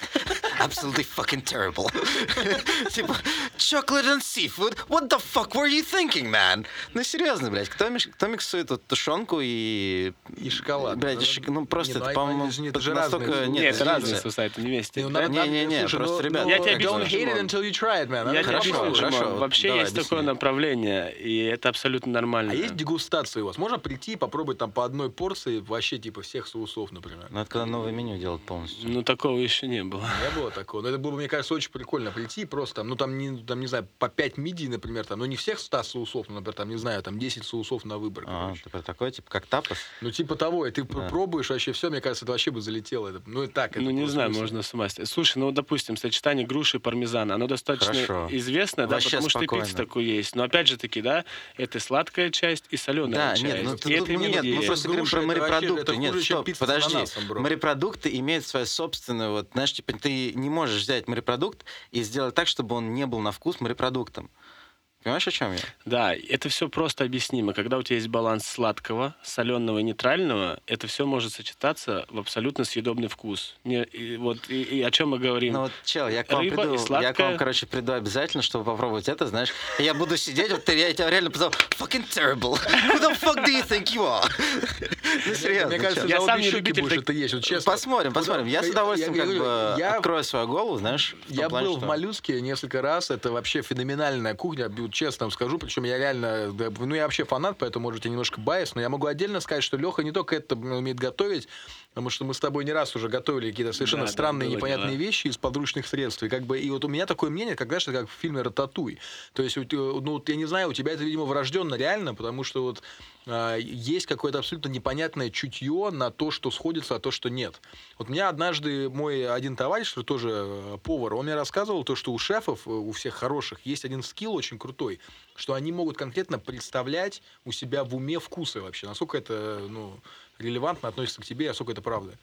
Absolutely fucking terrible. Типа, chocolate and seafood. What the fuck were you thinking, man? Ну, серьезно, блядь, кто, миш- кто миксует вот тушенку и... И шоколад. Блядь, и шок- ну просто Не, ну, это, а по-моему, это же- это это же настолько... разные Нет, Нет, это разные соуса, это не вместе. Ну, надо- Не-не-не, просто, ну, ребят, ну, Я тебе don't объясню, hate it until you try it, man. Я Надо тебе Хорошо, объясню, хорошо. Вообще Давай, есть такое объясни. направление, и это абсолютно нормально. А есть дегустация у вас? Можно прийти и попробовать там по одной порции вообще типа всех соусов, например? Ну, это когда новое меню делать полностью. Ну, такого еще не было. Не было такого. Но это было бы, мне кажется, очень прикольно прийти и просто там, ну там не, там, не знаю, по 5 мидий, например, там, ну не всех 100 соусов, но, например, там, не знаю, там 10 соусов на выбор. А, ты про такой, типа, как тапос? Ну типа того, и ты Да. пробуешь вообще все, мне кажется, это вообще бы залетело. Это, ну и так. Ну, это не знаю, можно с ума сойти. Слушай, ну, допустим, сочетание груши и пармезана, оно достаточно Хорошо. известно, да, потому что и спокойно. пицца такой есть. Но, опять же таки, да, это сладкая часть и соленая Да, часть. нет, ну И тут, это ну, нет, мы просто говорим про это вообще- морепродукты. это Нет, стоп, подожди. бро. Морепродукты имеют свою собственную, вот, знаешь, типа, ты не можешь взять морепродукт и сделать так, чтобы он не был на вкус морепродуктом. Понимаешь, о чем я? Да, это все просто объяснимо. Когда у тебя есть баланс сладкого, соленого и нейтрального, это все может сочетаться в абсолютно съедобный вкус. Не, и вот и, и о чем мы говорим. Ну вот, чел, я к вам Рыба приду, я к сладкое. вам, короче, приду обязательно, чтобы попробовать это, знаешь. Я буду сидеть, вот ты, я тебя реально позову, fucking terrible. Who the fuck do you think you are? Ну, серьезно, Мне кажется. Я за сам не любитель будешь так- это есть, вот честно. Посмотрим, посмотрим. Я с удовольствием как говорю, бы я- открою свою голову, знаешь. Я был в моллюске несколько раз. Это вообще феноменальная кухня, честно вам скажу. Причем я реально, ну я вообще фанат, поэтому, может, я немножко biased, но я могу отдельно сказать, что Леха не только это умеет готовить, потому что мы с тобой не раз уже готовили какие-то совершенно Да, да, странные, было непонятные дело. вещи из подручных средств. И как бы и вот у меня такое мнение, как знаешь, как в фильме Рататуй. То есть, э, ну я не знаю, у тебя это, видимо, врожденно реально, потому что вот а, есть какое-то абсолютно непонятное чутье на то, что сходится, а то, что нет. Вот меня однажды мой один товарищ, который тоже э, повар, он мне рассказывал то, что у шефов, э, у всех хороших, есть один скилл очень крутой, что они могут конкретно представлять у себя в уме вкусы вообще. Насколько это ну, релевантно относится к тебе, и насколько это правда.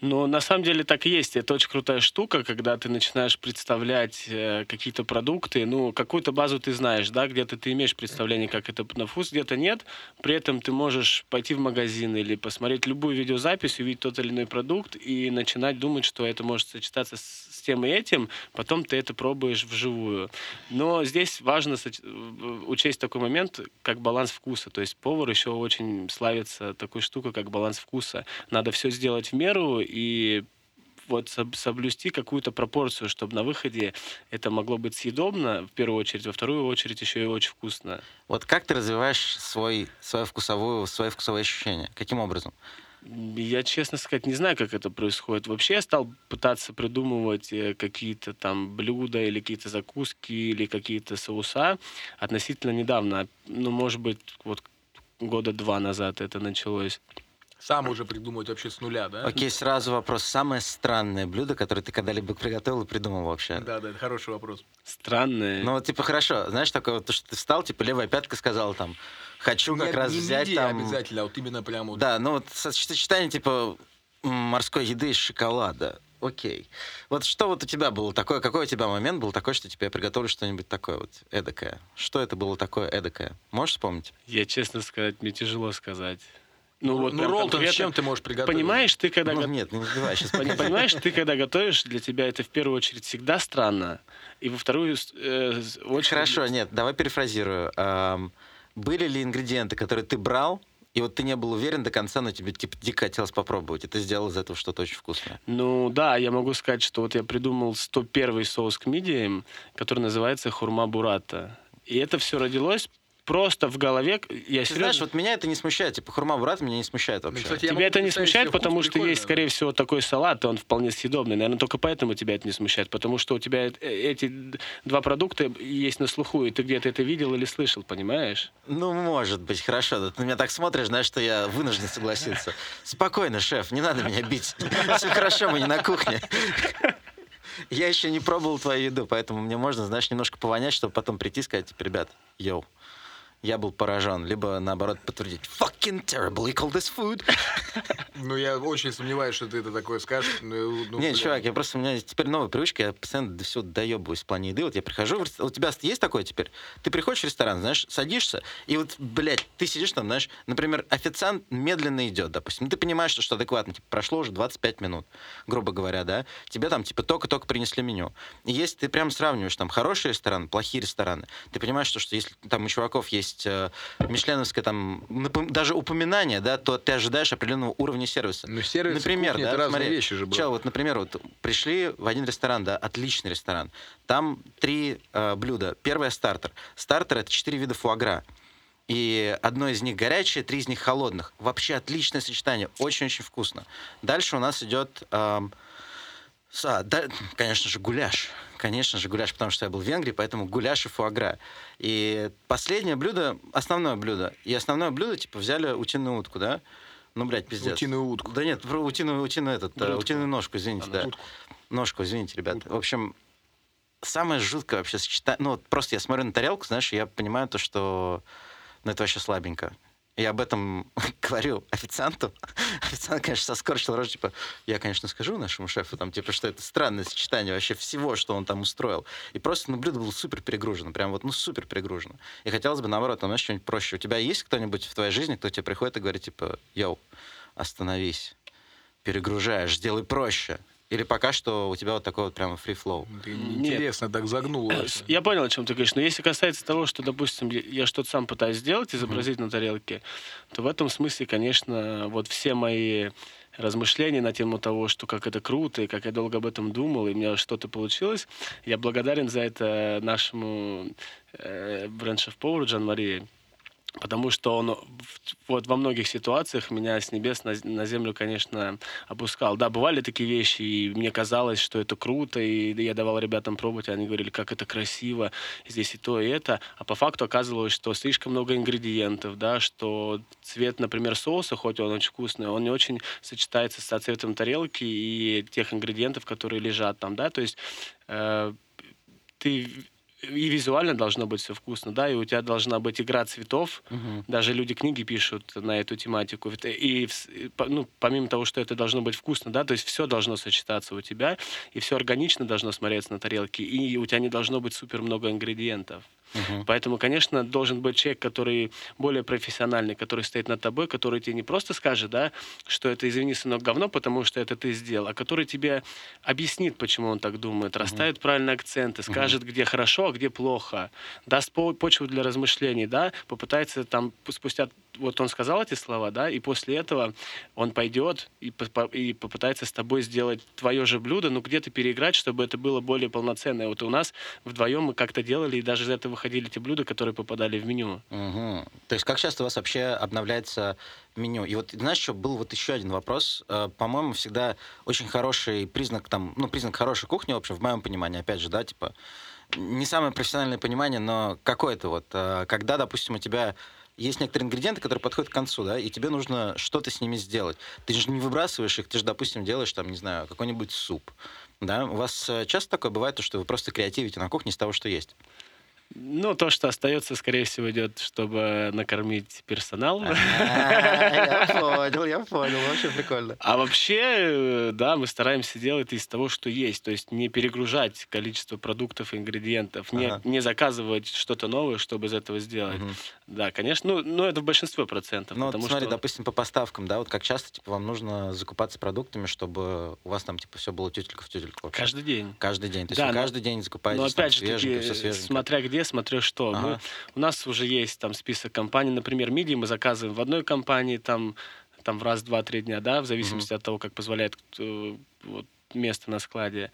Но на самом деле так и есть. Это очень крутая штука, когда ты начинаешь представлять э, какие-то продукты. Ну, какую-то базу ты знаешь, да, где-то ты имеешь представление, как это на вкус, где-то нет. При этом ты можешь пойти в магазин или посмотреть любую видеозапись, увидеть тот или иной продукт и начинать думать, что это может сочетаться с, с тем и этим. Потом ты это пробуешь вживую. Но здесь важно соч- э, учесть такой момент, как баланс вкуса. То есть повар еще очень славится такой штукой, как баланс вкуса. Надо все сделать в меру и вот соб- соблюсти какую-то пропорцию, чтобы на выходе это могло быть съедобно, в первую очередь, во вторую очередь еще и очень вкусно. Вот как ты развиваешь свой, свою вкусовую, свои вкусовые ощущения? Каким образом? Я, честно сказать, не знаю, как это происходит. Вообще я стал пытаться придумывать э, какие-то там блюда или какие-то закуски или какие-то соуса относительно недавно. Ну, может быть, вот года два назад это началось. Сам уже придумывать вообще с нуля, да? Окей, сразу вопрос. Самое странное блюдо, которое ты когда-либо приготовил и придумал вообще? Да, да, это хороший вопрос. Странное. Ну, вот, типа, хорошо, знаешь, такое вот, то, что ты встал, типа, левая пятка сказала там, хочу как Не- раз не взять там... обязательно, а вот именно прям вот. Да, ну вот со- сочетание, типа, морской еды из шоколада. Окей. Вот что вот у тебя было такое, какой у тебя момент был такой, что тебе я приготовлю что-нибудь такое вот эдакое? Что это было такое эдакое? Можешь вспомнить? Я, честно сказать, мне тяжело сказать. Ну, Ну, вот ну ролл-то с чем ты можешь приготовить? Понимаешь, ты когда Ну, го- нет, не сбивай сейчас. Пони- Понимаешь, ты когда готовишь, для тебя это в первую очередь всегда странно, и во вторую э, очередь... Хорошо, нет, давай перефразирую. Были ли ингредиенты, которые ты брал, и вот ты не был уверен до конца, но тебе типа дико хотелось попробовать, и ты сделал из этого что-то очень вкусное? Ну да, я могу сказать, что вот я придумал 101 соус к мидиям, который называется хурма бурата. И это все родилось просто в голове. Я Ты серьезно... знаешь, вот меня это не смущает, типа хурма брат меня не смущает Ну, вообще. кстати, я Тебя это не смущает, потому что есть, скорее всего, такой салат, и он вполне съедобный. Наверное, только поэтому тебя это не смущает, потому что у тебя э- эти два продукта есть на слуху, и ты где-то это видел или слышал, понимаешь? Ну, может быть, хорошо. Ты на меня так смотришь, знаешь, что я вынужден согласиться. Спокойно, шеф, не надо меня бить. Все хорошо, мы не на кухне. Я еще не пробовал твою еду, поэтому мне можно, знаешь, немножко повонять, чтобы потом прийти и сказать, типа, ребят, йоу, я был поражен, либо наоборот подтвердить fucking terrible, you call this food. Ну, я очень сомневаюсь, что ты это такое скажешь. Ну, ну, Не, бля. чувак, я просто, у меня теперь новая привычка, я постоянно до всего доебываюсь в плане еды. Вот я прихожу, у тебя есть такое теперь? Ты приходишь в ресторан, знаешь, садишься, и вот, блядь, ты сидишь там, знаешь, например, официант медленно идет, допустим. Ты понимаешь, что, что адекватно, типа, прошло уже 25 минут, грубо говоря, да? Тебе там, типа, только-только принесли меню. И если ты прям сравниваешь там хорошие рестораны, плохие рестораны, ты понимаешь, что, что если там у чуваков есть э, мишленовское там, напом- даже упоминание, да, то ты ожидаешь определенного уровня сервиса. Ну, сервис Например, кухня да, это смотри, вещи же, чел, вот, например, вот пришли в один ресторан, да, отличный ресторан. Там три э, блюда. Первое стартер. Стартер это четыре вида фуагра. И одно из них горячее, три из них холодных. Вообще отличное сочетание, очень-очень вкусно. Дальше у нас идет, эм, а, да, конечно же, гуляш. Конечно же, гуляш, потому что я был в Венгрии, поэтому гуляш и фуагра. И последнее блюдо, основное блюдо. И основное блюдо, типа, взяли утиную утку, да? Ну, блядь, пиздец. Утиную утку. Да нет, про утиную, утиную, этот, э, Грудку. утиную ножку, извините, да. Утку. Ножку, извините, ребята. В общем, самое жуткое вообще сочетание... Ну, вот просто я смотрю на тарелку, знаешь, и я понимаю то, что... Ну, это вообще слабенько. И об этом говорю официанту. Официант, конечно, соскорчил рожу, типа, я, конечно, скажу нашему шефу, там, типа, что это странное сочетание вообще всего, что он там устроил. И просто, ну, блюдо было супер перегружено, прям вот, ну, супер перегружено. И хотелось бы, наоборот, там, знаешь, что-нибудь проще. У тебя есть кто-нибудь в твоей жизни, кто тебе приходит и говорит, типа, йоу, остановись, перегружаешь, сделай проще. Или пока что у тебя вот такой вот прямо free flow. Ты интересно так загнул. Э, Я понял, о чем ты говоришь. Но если касается того, что, допустим, я- что-то сам пытаюсь сделать, изобразить на тарелке, то в этом смысле, конечно, вот все мои размышления на тему того, что как это круто, и как я долго об этом думал, и у меня что-то получилось, я благодарен за это нашему э, бренд-шеф-повару Джан-Марии. Потому что он вот во многих ситуациях меня с небес на, на землю, конечно, опускал. Да, бывали такие вещи, и мне казалось, что это круто, и я давал ребятам пробовать, и они говорили, как это красиво, здесь и то, и это. А по факту оказывалось, что слишком много ингредиентов, да, что цвет, например, соуса, хоть он очень вкусный, он не очень сочетается со цветом тарелки и тех ингредиентов, которые лежат там, да, то есть э, ты и визуально должно быть все вкусно, да, и у тебя должна быть игра цветов. Даже люди книги пишут на эту тематику. Ведь И, ну, помимо того, что это должно быть вкусно, да, то есть все должно сочетаться у тебя, и все органично должно смотреться на тарелке, и у тебя не должно быть супер много ингредиентов. Поэтому, конечно, должен быть человек, который более профессиональный, который стоит над тобой, который тебе не просто скажет, да, что это, извини, сынок, говно, потому что это ты сделал, а который тебе объяснит, почему он так думает, расставит правильные акценты, скажет, где хорошо, а где плохо, даст по- почву для размышлений, да, попытается там спустя вот он сказал эти слова, да, и после этого он пойдет и, по- по- и попытается с тобой сделать твое же блюдо, но где-то переиграть, чтобы это было более полноценное. Вот у нас вдвоем мы как-то делали, и даже из этого выходили те блюда, которые попадали в меню. Мгм. То есть как часто у вас вообще обновляется меню? И вот знаешь, что был вот еще один вопрос. Э, По-моему, всегда очень хороший признак там, ну признак хорошей кухни, в общем, в моем понимании, опять же, да, типа не самое профессиональное понимание, но какое-то вот, э, когда, допустим, у тебя есть некоторые ингредиенты, которые подходят к концу, да, и тебе нужно что-то с ними сделать. Ты же не выбрасываешь их, ты же, допустим, делаешь там, не знаю, какой-нибудь суп. Да? У вас э, часто такое бывает, то, что вы просто креативите на кухне из того, что есть? Ну, то, что остается, скорее всего, идет, чтобы накормить персонал. Я понял, я понял, вообще прикольно. А вообще, э, да, мы стараемся делать из того, что есть. То есть не перегружать количество продуктов и ингредиентов, не, не заказывать что-то новое, чтобы из этого сделать. Да, конечно, ну, ну, это в большинстве процентов. Ну, смотри, допустим, по поставкам, да, вот как часто, типа, вам нужно закупаться продуктами, чтобы у вас там, типа, все было тютелька в тютельку? Каждый день. Каждый день. То есть каждый день закупаетесь Но там опять же свеженько, таки, все свеженько. смотря где, смотря что. Мы- Ага. у нас уже есть там список компаний, например, мидии мы заказываем в одной компании там, там в раз, два, три дня, да, в зависимости от того, как позволяет э, вот, место на складе.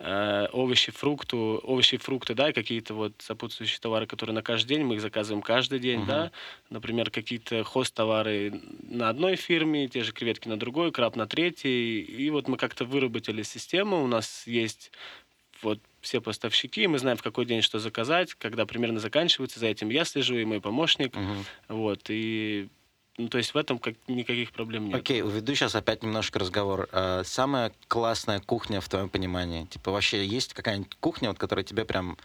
Э, овощи, фрукты, овощи, фрукты, да, и какие-то вот сопутствующие товары, которые на каждый день, мы их заказываем каждый день, Мгм. да. Например, какие-то хост-товары на одной фирме, те же креветки на другой, краб на третьей. И вот мы как-то выработали систему, у нас есть вот все поставщики, мы знаем, в какой день что заказать, когда примерно заканчивается, за этим я слежу, и мой помощник, Мгм. вот, и, ну, то есть в этом как, никаких проблем нет. Окей, уведу сейчас опять немножко разговор. А, Самая классная кухня в твоем понимании? Типа вообще есть какая-нибудь кухня, вот, которая тебе прям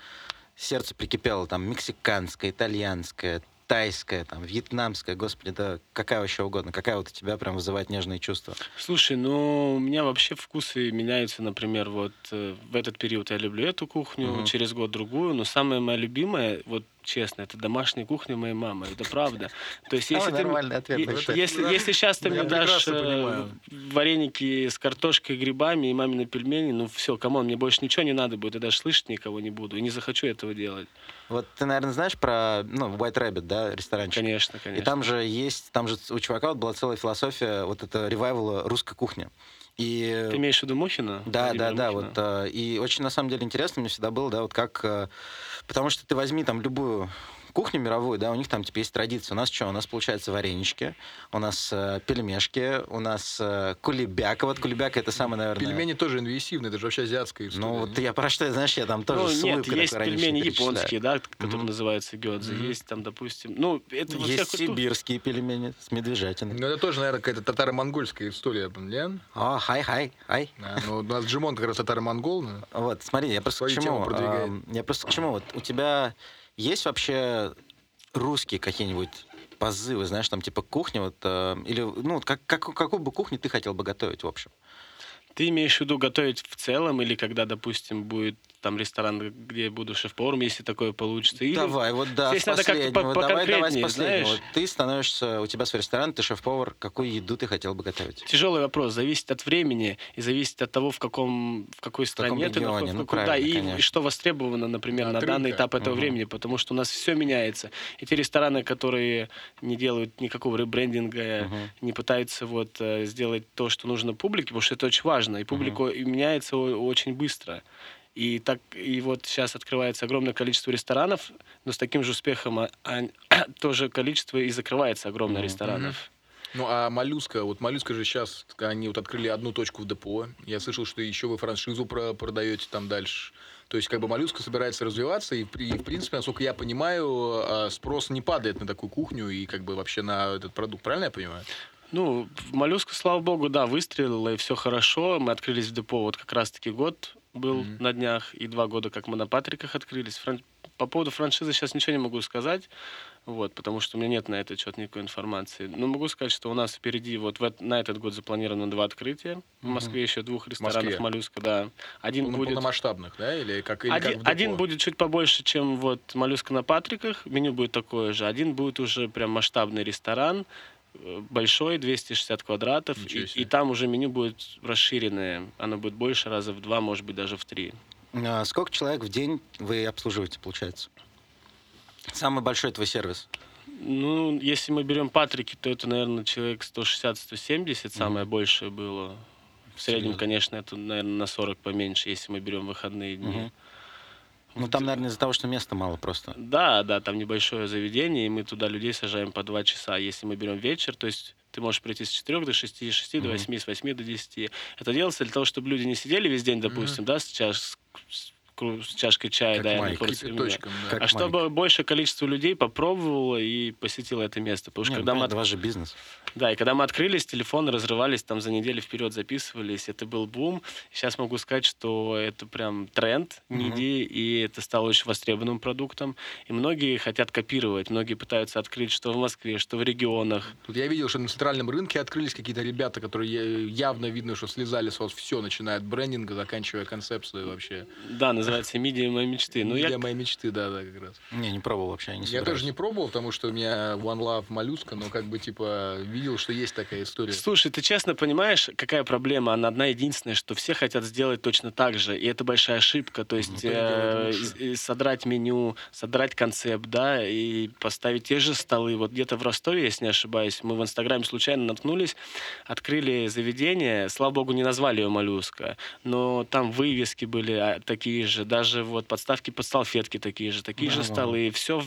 сердце прикипело? Там мексиканская, итальянская, китайская, там, вьетнамская, господи, да какая вообще угодно, какая вот у тебя прям вызывает нежные чувства? Слушай, ну, у меня вообще вкусы меняются, например, вот э, в этот период я люблю эту кухню, Мгм. через год другую, но самая моя любимая, вот честно, это домашняя кухня моей мамы, это правда. То есть, если ты... ответ. Если, если сейчас ты мне дашь э, понимаю. вареники с картошкой, грибами и мамины пельмени, ну все, come on, мне больше ничего не надо будет, я даже слышать никого не буду, и не захочу этого делать. Вот ты, наверное, знаешь про, ну, White Rabbit, да, ресторанчик? Конечно, конечно. И там же есть, там же у чувака вот была целая философия вот это ревайвала русской кухни. И Ты имеешь в виду Мухина? Да, Владимира да, да, Мухина? вот э, и очень на самом деле интересно мне всегда было, да, вот как, э, потому что ты возьми там любую кухню мировую, да, у них там типа есть традиция. У нас что? У нас получается варенички, у нас э, пельмешки, у нас э, кулебяка. Вот кулебяка это самое, наверное. Пельмени тоже инвазивные, это же вообще азиатская история. Ну вот я про что, знаешь, я там тоже Ну, с нет, есть пельмени японские, да, которые Мгм. называются гёдзе. Мгм. Есть там, допустим, ну, это Есть сибирские пельмени с медвежатиной. Ну, это тоже, наверное, какая-то татаро-монгольская история, блин. А, хай, хай, хай. А, ну, у нас Джимон как раз татаро-монгол. Вот, смотри, я просто к чему? ам, Я просто к чему? Вот у тебя есть вообще русские какие-нибудь позывы, знаешь, там типа кухня, вот, э, или, ну, как, как, какую бы кухню ты хотел бы готовить, в общем? Ты имеешь в виду готовить в целом, или когда, допустим, будет там ресторан, где я буду шеф-поваром, если такое получится? Или... давай, вот да, здесь с надо как-то по- давай, давай с последнего. знаешь? Вот ты становишься, у тебя свой ресторан, ты шеф-повар, какую еду ты хотел бы готовить? Тяжелый вопрос, зависит от времени и зависит от того, в каком в какой стране ты регионе, находишься, ну, в да, и, и что востребовано, например, От на данный этап этого Мгм. времени, потому что у нас все меняется. И те рестораны, которые не делают никакого ребрендинга, Мгм. не пытаются вот э, сделать то, что нужно публике, потому что это очень важно, и публика и меняется очень быстро. И так и вот сейчас открывается огромное количество ресторанов, но с таким же успехом а- а- тоже количество и закрывается огромное Мгм. ресторанов. Ну, а моллюска, вот моллюска же сейчас, они вот открыли одну точку в депо. Я слышал, что еще вы франшизу про- продаете там дальше. То есть, как бы моллюска собирается развиваться, и, и, в принципе, насколько я понимаю, а, спрос не падает на такую кухню и как бы вообще на этот продукт. Правильно я понимаю? Ну, моллюска, слава богу, да, выстрелила, и все хорошо. Мы открылись в депо вот как раз-таки год был Мгм. на днях, и два года, как мы на Патриках открылись. Фран- По поводу франшизы сейчас ничего не могу сказать, вот, потому что у меня нет на этот счет никакой информации. Но могу сказать, что у нас впереди вот в на этот год запланировано два открытия. В Мгм. Москве еще двух ресторанов Москве? моллюска, да. Один Полно- будет... Полномасштабных, да? Или как, или как Один, в депо? один будет чуть побольше, чем вот моллюска на Патриках. Меню будет такое же. Один будет уже прям масштабный ресторан, большой, 260 квадратов. И, и там уже меню будет расширенное. Оно будет больше раза в два, может быть, даже в три. А Сколько человек в день вы обслуживаете, получается? Самый большой твой сервис? Ну, если мы берем Патрики, то это, наверное, человек 160-170, самое большее было. В среднем, Серьезно? конечно, это, наверное, на 40 поменьше, если мы берем выходные дни. Мгм. Ну, там, наверное, из-за того, что места мало просто. Да, да, там небольшое заведение, и мы туда людей сажаем по два часа. Если мы берем вечер, то есть ты можешь прийти с 4 до 6, с 6 до Мгм. 8, с 8 до 10. Это делается для того, чтобы люди не сидели весь день, допустим, да, с, чаш- с чашкой чая, Как да, мяса. Кипяточком, да. Как А чтобы большее количество людей попробовало и посетило это место. Потому что Не, ну, когда мы вас же бизнес. да, и когда мы открылись, телефоны разрывались, там за неделю вперед записывались, это был бум. Сейчас могу сказать, что это прям тренд Мгм. ниди, и это стало очень востребованным продуктом. И многие хотят копировать, многие пытаются открыть что в Москве, что в регионах. Тут я видел, что на центральном рынке открылись какие-то ребята, которые явно видно, что слезали с вас все, начиная от брендинга, заканчивая концепцией вообще. Да, называется «Медиа моей мечты». Ну, Для я, моей мечты, да, да, как раз. Не, не пробовал вообще, я не Я собираюсь. тоже не пробовал, потому что у меня One Love моллюска, но как бы типа видел, что есть такая история. Слушай, ты честно понимаешь, какая проблема? Она одна единственная, что все хотят сделать точно так же, и это большая ошибка. То есть делает э, содрать меню, содрать концепт, да, и поставить те же столы. Вот где-то в Ростове, если не ошибаюсь, мы в Инстаграме случайно наткнулись, открыли заведение, слава богу, не назвали ее «Моллюска», но там вывески были а, такие же, даже вот подставки под салфетки такие же, такие же Браво. столы, все,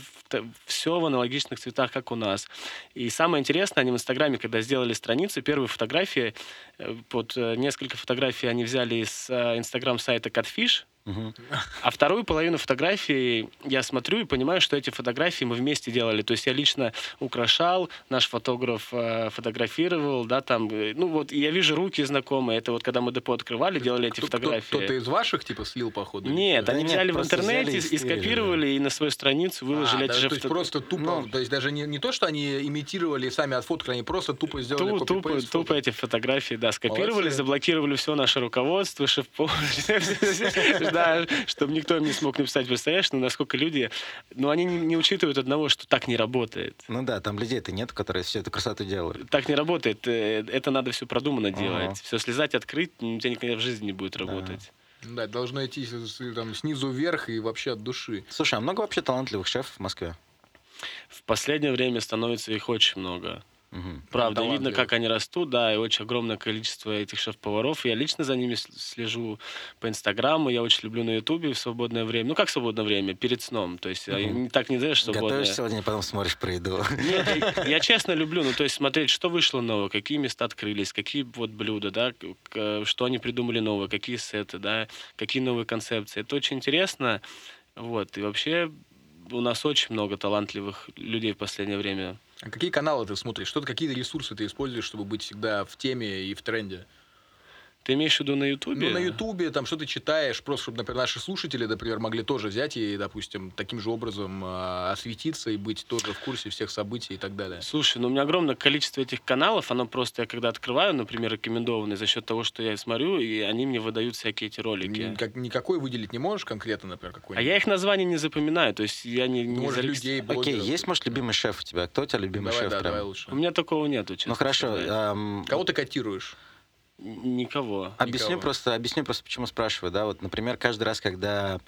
все в аналогичных цветах, как у нас. И самое интересное, они в Инстаграме, когда сделали страницу, первые фотографии э, вот э, несколько фотографий они взяли из э, инстаграм-сайта Catfish, А вторую половину фотографий я смотрю и понимаю, что эти фотографии мы вместе делали. То есть я лично украшал, наш фотограф э, фотографировал, да, там, э, ну вот, я вижу руки знакомые. Это вот когда мы депо открывали, делали эти Кто- кто- фотографии. Кто-то из ваших, типа, слил, походу? Нет? Да они нет, взяли в интернете взяли и и скопировали и на свою страницу выложили А, эти даже, же то есть фото- просто тупо, Ну. то есть даже не, не то, что они имитировали и сами отфоткали, они просто тупо сделали Ту- тупо, копипейст тупо фото. эти фотографии, да, скопировали, Молодцы. заблокировали все наше руководство, шеф-повар, да, чтобы никто им не смог написать, представляешь, ну, насколько люди, ну, они не, не учитывают одного, что так не работает. Ну да, там людей-то нет, которые всю эту красоту делают. Так не работает. э, Это надо все продуманно делать. Все слезать, открыть, у тебя никогда в жизни не будет работать. Да, должно идти там, снизу вверх и вообще от души. Слушай, а много вообще талантливых шефов в Москве? В последнее время становится их очень много. Мгм. Правда, видно, талантливых. как они растут, да, и очень огромное количество этих шеф-поваров. Я лично за ними слежу по Инстаграму, я очень люблю на Ютубе в свободное время. Ну, как свободное время? Перед сном. То есть я Мгм. не так не знаешь свободное. Готовишь сегодня, а потом смотришь про еду. Нет, я, я честно люблю, ну, то есть смотреть, что вышло нового, какие места открылись, какие вот блюда, да, что они придумали новое, какие сеты, да, какие новые концепции. Это очень интересно, вот, и вообще у нас очень много талантливых людей в последнее время. А какие каналы ты смотришь? Что ты, какие ресурсы ты используешь, чтобы быть всегда в теме и в тренде? Ты имеешь в виду на Ютубе? Ну, на Ютубе, там, что ты читаешь, просто чтобы, например, наши слушатели, например, могли тоже взять и, допустим, таким же образом а, осветиться и быть тоже в курсе всех событий и так далее. Слушай, ну у меня огромное количество этих каналов, оно просто, я когда открываю, например, рекомендованные за счет того, что я смотрю, и они мне выдают всякие эти ролики. Никак- никакой выделить не можешь конкретно, например, А какой-нибудь? я их названия не запоминаю, то есть я не, Ну, не может, зарегистр- людей, Окей, есть, может, любимый шеф у тебя? Кто у тебя любимый Давай, шеф? да, прям? давай лучше. У меня такого нету, честно Ну хорошо, ам, Кого ты котируешь? Никого. Объясню Никого. просто, объясню просто, почему спрашиваю, да, вот, например, каждый раз, когда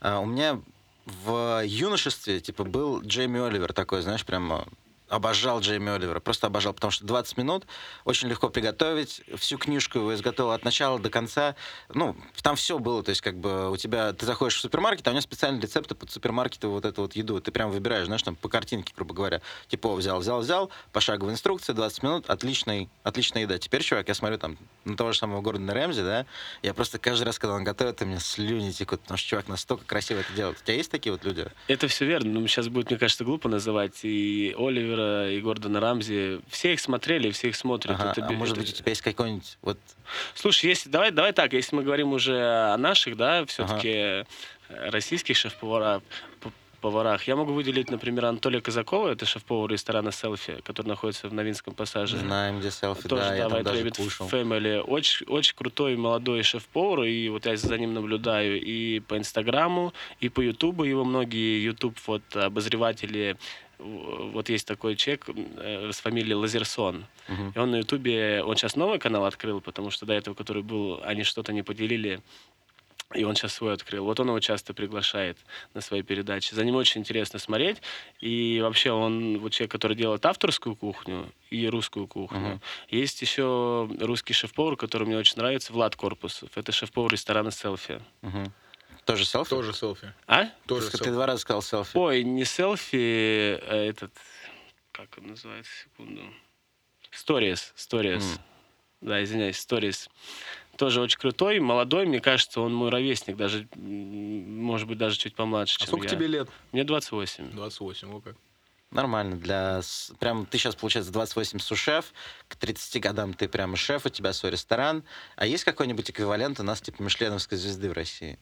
а, у меня в юношестве, типа, был Джейми Оливер такой, знаешь, прям обожал Джейми Оливера, просто обожал, потому что 20 минут очень легко приготовить, всю книжку его изготовил от начала до конца, ну, там все было, то есть, как бы, у тебя, ты заходишь в супермаркет, а у него специальные рецепты под супермаркеты вот эту вот еду, ты прям выбираешь, знаешь, там, по картинке, грубо говоря, типа, взял, взял, взял, пошаговая инструкция, 20 минут, отличный, отличная еда. Теперь, чувак, я смотрю там на того же самого Гордона Рэмзи, да, я просто каждый раз, когда он готовит, у меня слюни текут, потому что чувак настолько красиво это делает. У тебя есть такие вот люди? Это все верно. Ну, сейчас будет, мне кажется, глупо называть и Оливера, и Гордона Рамзи. Все их смотрели, все их смотрят. Ага, Это а может это- быть, у тебя есть какой-нибудь вот Слушай, если, давай, давай так, если мы говорим уже о наших, да, все-таки российских шеф-поварах, поварах, я могу выделить, например, Анатолия Казакова, это шеф-повар ресторана «Селфи», который находится в Новинском пассаже. знаем, где селфи, Тоже, да, я да, там White даже кушал. Family. Очень, очень крутой молодой шеф-повар, и вот я за ним наблюдаю и по Инстаграму, и по Ютубу. Его многие Ютуб вот обозреватели вот есть такой человек э, с фамилией Лазерсон. Мгм. И он на Ютубе, он сейчас новый канал открыл, потому что до этого, который был, они что-то не поделили, и он сейчас свой открыл. Вот он его часто приглашает на свои передачи. За ним очень интересно смотреть. И вообще он вот человек, который делает авторскую кухню и русскую кухню. Мгм. Есть еще русский шеф-повар, который мне очень нравится, Влад Корпусов. Это шеф-повар ресторана «Селфи». Мгм. Тоже селфи? Тоже селфи. А? Тоже Ты- Ты селфи. два раза сказал селфи. Ой, не селфи, а этот... Как он называется? Секунду. Stories. Stories. М. Да, извиняюсь, Stories. Тоже очень крутой, молодой, мне кажется, он мой ровесник, даже, может быть, даже чуть помладше, А чем сколько я. тебе лет? Мне 28. 28, о как. Нормально. Для... Прям ты сейчас, получается, 28 сушеф, к 30 годам ты прямо шеф, у тебя свой ресторан. А есть какой-нибудь эквивалент у нас, типа, мишленовской звезды в России?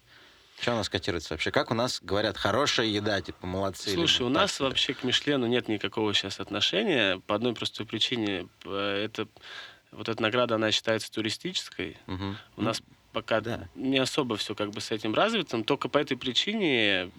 Что у нас котируется вообще? Как у нас говорят, хорошая еда, типа, молодцы? Слушай, у так нас себе? вообще к Мишлену нет никакого сейчас отношения по одной простой причине. Э, Это вот эта награда, она считается туристической. Мгм. У нас пока да. не особо все как бы с этим развитым, только по этой причине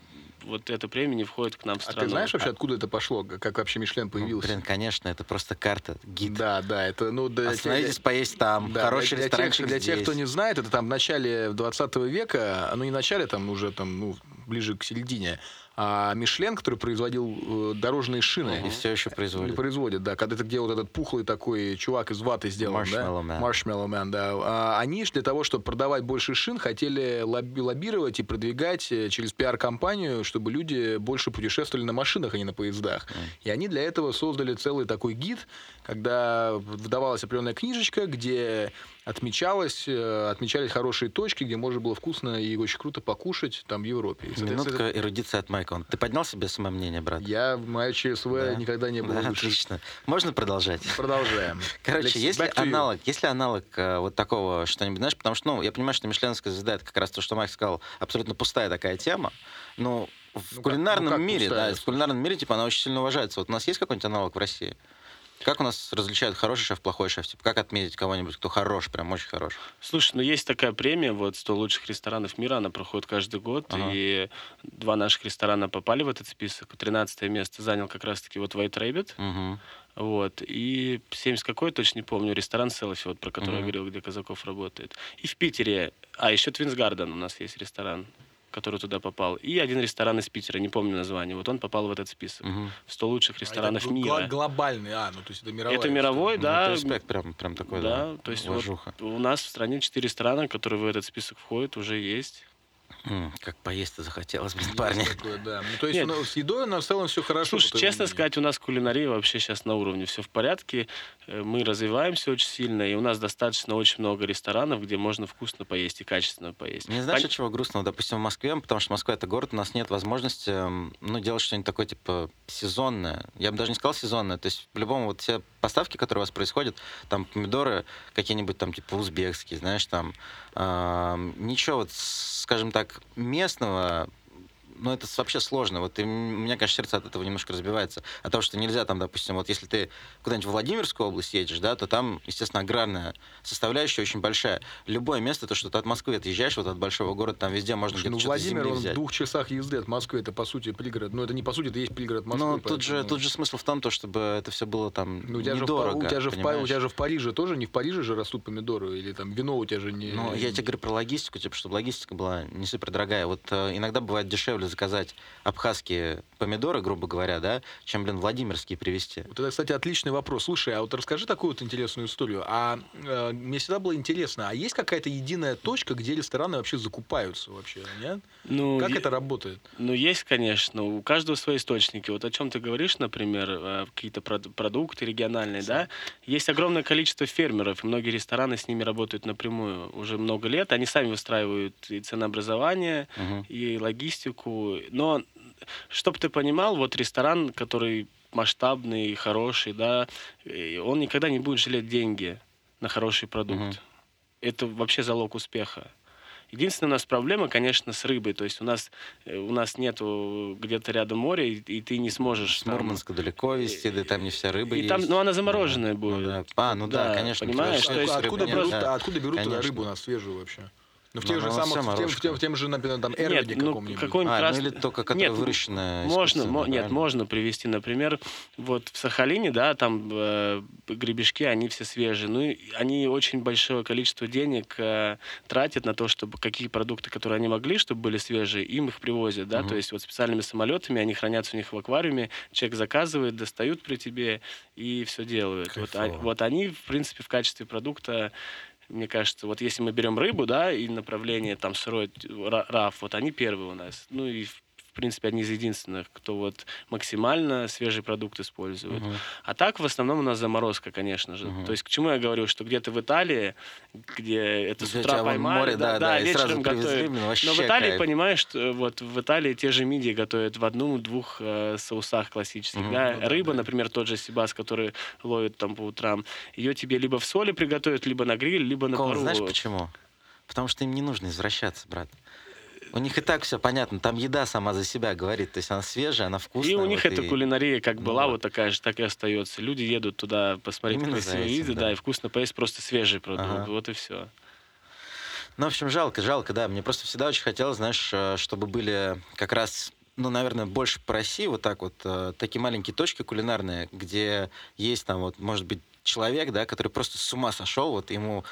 вот это премия не входит к нам в А страну. ты знаешь вообще, откуда это пошло? Как вообще Мишлен Ну, появился? блин, конечно, это просто карта, гид. Да, да, это, ну, да, Остановитесь поесть там. Да, Хороший для, для тех, ресторанчик для тех, кто не знает, это там в начале 20 века, ну не начале, там уже там, ну, ближе к середине, а Мишлен, который производил э, дорожные шины. И все еще Не производит. производит, да. Когда это где вот этот пухлый такой чувак из ваты сделан, Marshmallow да? Man, да. А они для того, чтобы продавать больше шин, хотели лобби- лоббировать и продвигать э, через пиар-компанию, чтобы люди больше путешествовали на машинах, а не на поездах. И они для этого создали целый такой гид, когда выдавалась определенная книжечка, где отмечалось, э, отмечались хорошие точки, где можно было вкусно и очень круто покушать там в Европе. И, Минутка эрудиции от Майка. Ты поднял себе самомнение, брат? Я, мое ЧСВ Да. никогда не было Да, выше. отлично. Можно продолжать? Продолжаем. Короче, есть ли аналог, есть ли аналог вот такого что-нибудь, знаешь, потому что, ну, я понимаю, что Мишленовская звезда это как раз то, что Майк сказал, абсолютно пустая такая тема, но в Ну как- кулинарном ну как мире, пустая? да, в кулинарном мире, типа, она очень сильно уважается. Вот у нас есть какой-нибудь аналог в России? Как у нас различают хороший шеф, плохой шеф? Типа, как отметить кого-нибудь, кто хорош, прям очень хорош? Слушай, ну есть такая премия, вот 100 лучших ресторанов мира, она проходит каждый год, Ага. и два наших ресторана попали в этот список. 13 место занял как раз-таки вот White Rabbit, Мгм. вот, и 70 какой, точно не помню, ресторан Селфи, вот про который я Мгм. говорил, где Казаков работает. И в Питере, а еще Твинс Гарден у нас есть ресторан, который туда попал, и один ресторан из Питера, не помню название, вот он попал в этот список. В 100 лучших А ресторанов это гл- мира. глобальный, а, ну то есть это мировой. Это мировой, Ну, да. это респект прям, прям такой, да, да, то есть вот у нас в стране четыре ресторана, которые в этот список входят, уже есть. Как поесть-то захотелось, блин, парни. такое, да. Ну, то есть Нет. ну, с едой у нас в целом все хорошо. Слушай, честно мнению. сказать, у нас кулинария вообще сейчас на уровне, все в порядке. Э, Мы развиваемся очень сильно, и у нас достаточно очень много ресторанов, где можно вкусно поесть и качественно поесть. Мне знаешь, Пон- от чего грустно? Вот, Допустим, в Москве, потому что Москва это город, у нас нет возможности м, ну, делать что-нибудь такое, типа, сезонное. Я бы даже не сказал сезонное. То есть, по-любому, вот все поставки, которые у вас происходят, там, помидоры какие-нибудь там, типа, узбекские, знаешь, там, ам, ничего, вот, скажем так, местного, ну, это вообще сложно. Вот и у меня, конечно, сердце от этого немножко разбивается. От того, что нельзя там, допустим, вот если ты куда-нибудь в Владимирскую область едешь, да, то там, естественно, аграрная составляющая очень большая. Любое место, то, что ты от Москвы отъезжаешь, вот от большого города, там везде можно Слушай, где-то ну, что-то Владимир, он в взять. двух часах езды от Москвы, это по сути пригород. Ну, это не по сути, это есть пригород Москвы. Но тут же, поэтому- тут же смысл в том, то, чтобы это все было там Ну, у тебя, же в, недорого, у, тебя же в, Па- у понимаешь? тебя же в Париже тоже, не в Париже же растут помидоры, или там вино у тебя же не... Ну, я тебе говорю про логистику, типа, чтобы логистика была не супер дорогая. Вот э, иногда бывает дешевле заказать абхазские помидоры, грубо говоря, да, чем, блин, владимирские привезти. Вот это, кстати, отличный вопрос. Слушай, а вот расскажи такую вот интересную историю. А э, мне всегда было интересно, а есть какая-то единая точка, где рестораны вообще закупаются вообще, нет? Ну, Как е- это работает? Ну, есть, конечно, у каждого свои источники. Вот о чем ты говоришь, например, э, какие-то прод- продукты региональные, да? Есть огромное количество фермеров, и многие рестораны с ними работают напрямую уже много лет. Они сами выстраивают и ценообразование, Мгм. и логистику. Но, чтобы ты понимал, вот ресторан, который масштабный, хороший, да, он никогда не будет жалеть деньги на хороший продукт. Мгм. Это вообще залог успеха. Единственная у нас проблема, конечно, с рыбой. То есть у нас, э, у нас нету где-то рядом моря, и, и ты не сможешь... С там- Мурманска далеко везти, да там не вся рыба И есть. там, ну, она замороженная Да. будет. Ну, да. А, ну да, Да, конечно. понимаешь, то есть откуда, нет, берут, да. откуда берут конечно. рыбу у нас свежую вообще? Ну, в Ну, тех же самых, в тем, в, тем, мороженая. в тем же, например, там, Нет, Эрвине ну, каком-нибудь. какой-нибудь А, крас- ну или только которая Нет, выращенная Можно, мо- нет, правильно? можно привезти, например, вот в Сахалине, да, там э, гребешки, они все свежие, ну, и они очень большое количество денег э, тратят на то, чтобы какие продукты, которые они могли, чтобы были свежие, им их привозят, да, Мгм. то есть вот специальными самолетами, они хранятся у них в аквариуме, человек заказывает, достают при тебе и все делают. Вот, а- вот они, в принципе, в качестве продукта мне кажется, вот если мы берем рыбу, да, и направление там сырой ра- раф, вот они первые у нас. Ну и в принципе, одни из единственных, кто вот максимально свежий продукт использует. Мгм. А так, в основном, у нас заморозка, конечно же. Мгм. То есть, к чему я говорю, что где-то в Италии, где это с утра поймали, море, да, да, и сразу вечером готовят. Но в Италии, кайф. понимаешь, что вот в Италии те же мидии готовят в одном-двух э, соусах классических. Мгм. да. Ну да, Рыба, да. например, тот же сибас, который ловят там по утрам, ее тебе либо в соли приготовят, либо на гриль, либо на Кола, пару. знаешь почему? Потому что им не нужно извращаться, брат. У них и так все понятно. Там еда сама за себя говорит. То есть она свежая, она вкусная. И у них вот, эта и- кулинария как Ну была, вот. вот такая же, так и остается. Люди едут туда посмотреть Именно красивые этим, виды, да. да. и вкусно поесть просто свежий продукт. Ага. Вот и все. Ну, в общем, жалко, жалко, да. Мне просто всегда очень хотелось, знаешь, э, чтобы были как раз ну, наверное, больше по России вот так вот, э, такие маленькие точки кулинарные, где есть там вот, может быть, человек, да, который просто с ума сошел, вот ему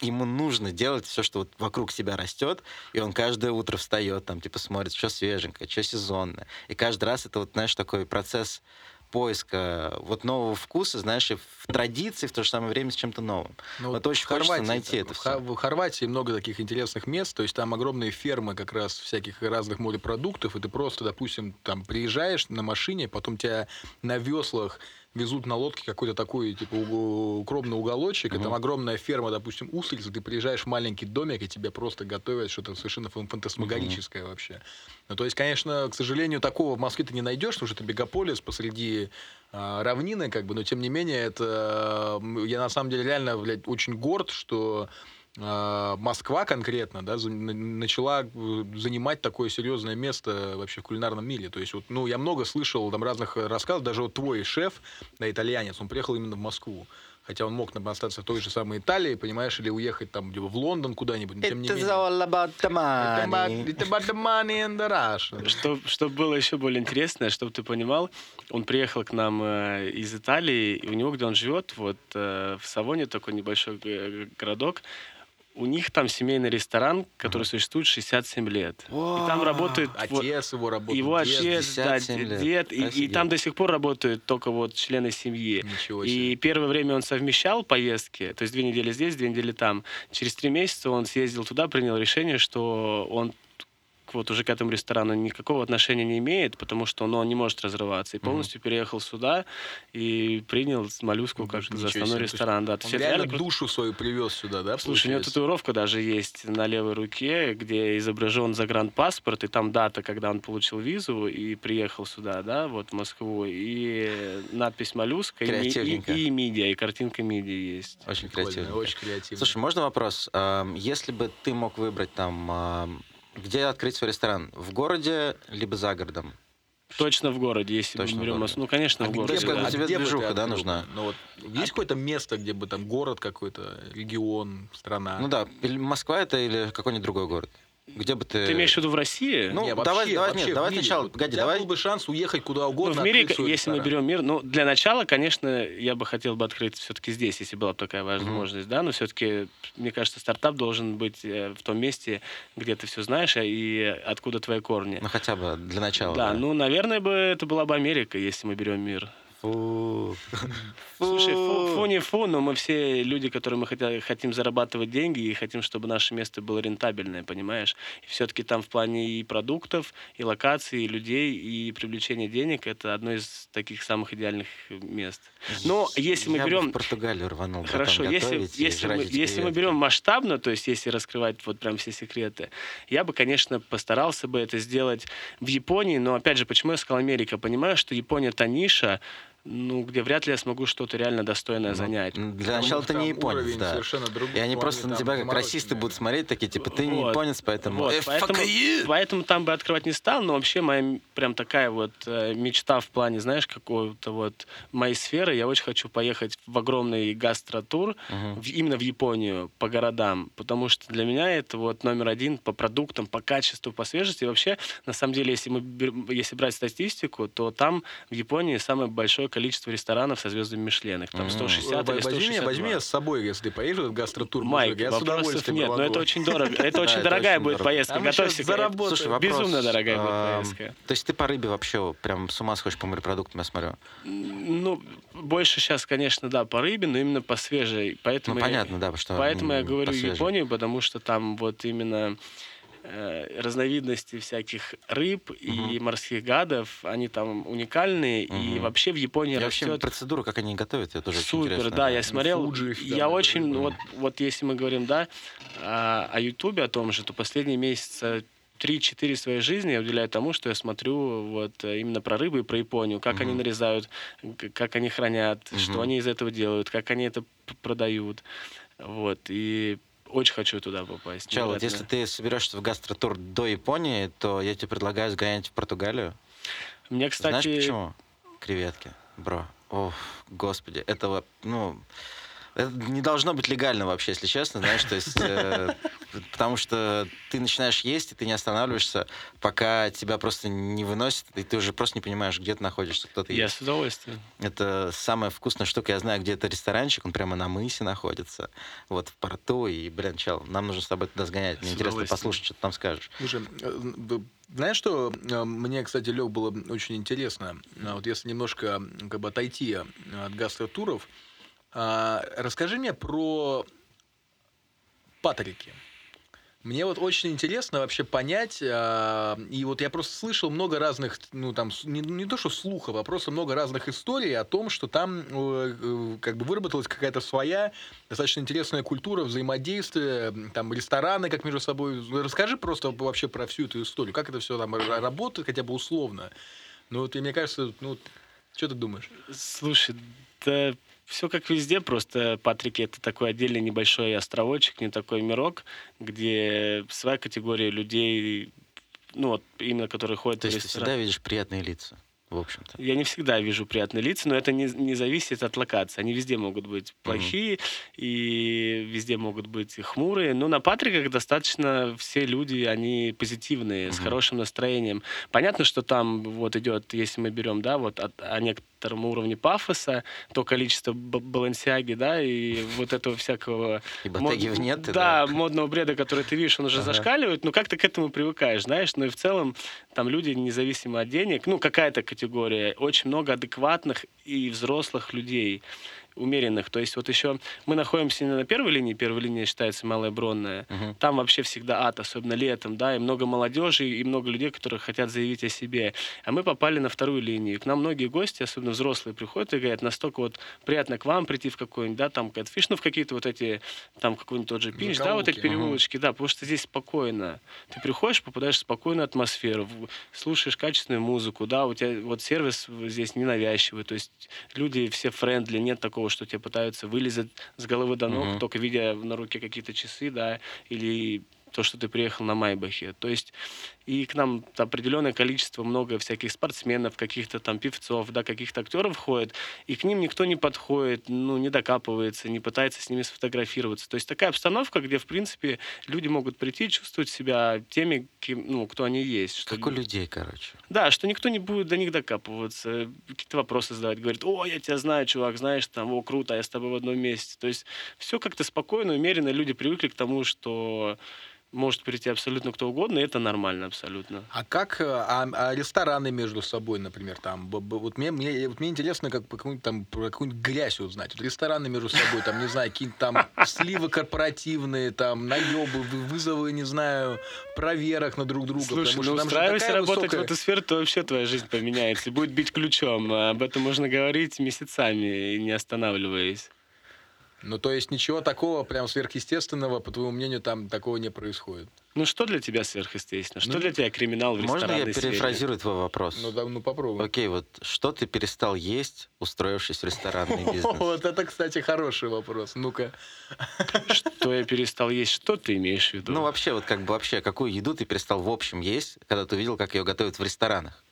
ему нужно делать все, что вот вокруг себя растет, и он каждое утро встает, там, типа, смотрит, что свеженькое, что сезонное. И каждый раз это вот, знаешь, такой процесс поиска вот нового вкуса, знаешь, и в традиции, в то же самое время с чем-то новым. Ну, вот очень в хочется Хорватии найти это в, все. В Хорватии много таких интересных мест, то есть там огромные фермы как раз всяких разных морепродуктов, и ты просто, допустим, там приезжаешь на машине, потом тебя на веслах везут на лодке какой-то такой, типа, укромный уголочек, и там огромная ферма, допустим, устриц, и ты приезжаешь в маленький домик, и тебе просто готовят что-то совершенно фан- фантасмагорическое вообще. Ну, то есть, конечно, к сожалению, такого в Москве ты не найдешь, потому что это мегаполис посреди а, равнины, как бы, но тем не менее, это я на самом деле реально, блядь, очень горд, что Москва конкретно, да, начала э, занимать такое серьезное место вообще в кулинарном мире. То есть, вот, ну, я много слышал там разных рассказов, даже вот твой шеф, да, итальянец, он приехал именно в Москву. Хотя он мог остаться в той же самой Италии, понимаешь, или уехать там в Лондон куда-нибудь, но тем не It's менее. all about the money. it's about the money and the Russian. Что, что было еще более интересное, чтобы ты понимал, он приехал к нам э, из Италии, и у него, где он живет, вот э, в Савоне, такой небольшой городок, у них там семейный ресторан, который существует 67 лет. И там работает вот Отец его работает. его отец, да, 57 лет. дед, и, и там до сих пор работают только вот члены семьи. Ничего И себе. первое время он совмещал поездки, то есть две недели здесь, две недели там. Через три месяца он съездил туда, принял решение, что он вот уже к этому ресторану никакого отношения не имеет, потому что ну, он не может разрываться. И полностью переехал сюда и принял моллюску как Ничего за основной себе. Ресторан. Да, То Он есть реально реально душу свою привез сюда, да? Слушай, у него татуировка даже есть на левой руке, где изображен загранпаспорт, и там дата, когда он получил визу и приехал сюда, да, вот в Москву, и надпись «Моллюска», и, и, и мидия, и картинка мидии есть. Очень Прикольно, креативно. Очень креативно. Слушай, можно вопрос? Если бы ты мог выбрать там, ам, где открыть свой ресторан? В городе, либо за городом? Точно в городе, если Точно мы берем. Москву. Ну, конечно, А в где городе. бы- да. а тебе где бы движуха, да, нужна? Ну, вот, есть какое-то место, где бы там город какой-то, регион, страна? Ну да, Москва это или какой-нибудь другой город? Где бы ты... Ты имеешь в виду в России? Ну, Не, давай- вообще- давай- вообще нет, давай мире. сначала, погоди, давай- был бы шанс уехать куда Ну, угодно. в мире, если мы берем мир, ну, для начала, конечно, я бы хотел бы открыть все-таки здесь, если была бы такая возможность, да, но все-таки, мне кажется, стартап должен быть э, в том месте, где ты все знаешь, а и откуда твои корни. Ну хотя бы для начала. Да, ну, наверное, бы это была бы Америка, если мы берем мир. Фу. Слушай, фу, фу не фу, но мы все люди, которые мы хотя- хотим зарабатывать деньги и хотим, чтобы наше место было рентабельное, понимаешь? И все-таки там в плане и продуктов, и локаций, и людей, и привлечения денег это одно из таких самых идеальных мест. Но если мы Я берем... в Португалию рванул. Хорошо, если, если, мы, если мы берем масштабно, то есть если раскрывать вот прям все секреты, я бы, конечно, постарался бы это сделать в Японии, но опять же, почему я сказал Америка? Понимаю, что Япония та ниша, ну, где вряд ли я смогу что-то реально достойное Ну, занять. м, Для начала ты не японец, да. совершенно другой, И они просто на тебя как расисты будут смотреть, такие, типа, ты не японец, поэтому... Вот, «Э, поэтому, fuck you!» поэтому там бы открывать не стал, но вообще моя прям такая вот э, мечта в плане, знаешь, какого-то вот моей сферы. Я очень хочу поехать в огромный гастротур Мгм. в- именно в Японию по городам, потому что для меня это вот номер один по продуктам, по качеству, по свежести. И вообще, на самом деле, если мы если брать статистику, то там в Японии самое большое количество ресторанов со звездами Мишлен. Их там М. 160 Возьми, или 162. возьми меня с собой, если ты поедешь в гастротур, Майк, я с удовольствием нет, но это очень дорого. Это очень дорогая будет поездка. А Готовься. Слушай. Безумно дорогая будет поездка. То есть ты по рыбе вообще прям с ума сходишь по морепродуктам, я смотрю. Ну, больше сейчас, конечно, да, по рыбе, но именно по свежей. Ну, Поэтому я- понятно, да, что... Поэтому я говорю. Японию, потому что там вот именно э, разновидности всяких рыб и морских гадов, они там уникальные, и Мгм. вообще в Японии И вообще растет процедуру, как они готовят, это тоже очень Супер, интересно. да, я смотрел. Фуджи, я да, очень, да. вот, вот если мы говорим, да, о, о Ютубе, о том же, то последние месяцы 3-4 своей жизни я уделяю тому, что я смотрю вот э, именно про рыбы и про Японию, как они Мгм. нарезают, как они хранят, что Мгм. они из этого делают, как они это продают. Вот, и очень хочу туда попасть. Чел, вот если ты соберешься в гастротур до Японии, то я тебе предлагаю сгонять в Португалию. Мне, кстати, Знаешь почему? Креветки, бро. Ох, господи, этого, ну... Это не должно быть легально вообще, если честно, знаешь, то есть... э, потому что ты начинаешь есть, и ты не останавливаешься, пока тебя просто не выносит, и ты уже просто не понимаешь, где ты находишься, кто ты Я есть. с удовольствием. Это самая вкусная штука. Я знаю, где это ресторанчик, он прямо на мысе находится, вот в порту, и, блин, чел, нам нужно с тобой туда сгонять. Мне С интересно послушать, что ты там скажешь. Слушай, э, знаешь, что э, мне, кстати, Лёг, было очень интересно, А вот если немножко как бы отойти от гастротуров, а, расскажи мне про Патрики. Мне вот очень интересно вообще понять, а, и вот я просто слышал много разных, ну там, не, не то что слухов, а просто много разных историй о том, что там э, э, как бы выработалась какая-то своя достаточно интересная культура взаимодействия, там рестораны как между собой. Расскажи просто вообще про всю эту историю, как это все там работает, хотя бы условно. Ну вот и мне кажется, ну что ты думаешь? Слушай, да все как везде, просто Патрики это такой отдельный небольшой островочек, не такой мирок, где своя категория людей, ну вот именно которые ходят То есть ты ресторан. всегда видишь приятные лица, в общем-то. Я не всегда вижу приятные лица, но это не, не зависит от локации. Они везде могут быть плохие и везде могут быть хмурые. Но на Патриках достаточно все люди, они позитивные, с Мгм. хорошим настроением. Понятно, что там вот идет, если мы берем, да, вот от, о некотором уровне пафоса, то количество балансиаги, да, и вот этого всякого... И Ботеги мод- нет, и да, модного бреда, который ты видишь, он уже Ага. зашкаливает, но как ты к этому привыкаешь, знаешь? Ну и в целом там люди, независимо от денег, ну какая-то категория, очень много адекватных и взрослых людей умеренных. То есть вот еще мы находимся не на первой линии, первая линия считается Малая Бронная. Мгм. Там вообще всегда ад, особенно летом, да, и много молодежи, и много людей, которые хотят заявить о себе. А мы попали на вторую линию. К нам многие гости, особенно взрослые, приходят и говорят, настолько вот приятно к вам прийти в какой-нибудь, да, там, Catfish, ну, в какие-то вот эти, там, какой-нибудь тот же пинч, да, вот эти переулочки, да, потому что здесь спокойно. Ты приходишь, попадаешь в спокойную атмосферу, слушаешь качественную музыку, да, у тебя вот сервис здесь ненавязчивый, то есть люди все френдли, нет такого, что тебя пытаются вылезать с головы до ног, Мгм. только видя на руке какие-то часы, да, или то, что ты приехал на Майбахе. То есть и к нам определенное количество, много всяких спортсменов, каких-то там певцов, да, каких-то актеров ходит, и к ним никто не подходит, ну, не докапывается, не пытается с ними сфотографироваться. То есть такая обстановка, где, в принципе, люди могут прийти и чувствовать себя теми, кем, ну, кто они есть. Что Как у людей, короче. да, что никто не будет до них докапываться, какие-то вопросы задавать, говорит, о, я тебя знаю, чувак, знаешь, там, о, круто, я с тобой в одном месте. То есть все как-то спокойно, умеренно, люди привыкли к тому, что может прийти абсолютно кто угодно, и это нормально абсолютно. А как э, а, а рестораны между собой, например, там, б- б- вот мне, мне, вот мне интересно, как какую-нибудь там про какую-нибудь грязь узнать. Вот рестораны между собой, там, не знаю, какие-то там сливы корпоративные, там, наебы, вы- вызовы, не знаю, проверок на друг друга. Слушай, потому ну что устраивайся работать высокая- в эту сферу, то вообще твоя жизнь поменяется, и будет бить ключом. Об этом можно говорить месяцами, не останавливаясь. Ну, то есть ничего такого прям сверхъестественного, по твоему мнению, там такого не происходит. Ну что для тебя сверхъестественно? Что Ну, для тебя криминал в Можно я ресторанной сфере? перефразирую твой вопрос? Ну, да, ну попробуй. Окей, вот что ты перестал есть, устроившись в ресторанный бизнес? Вот это, кстати, хороший вопрос. Ну-ка. Что я перестал есть? Что ты имеешь в виду? Ну, вообще, вот как бы вообще, какую еду ты перестал в общем есть, когда ты увидел, как ее готовят в ресторанах?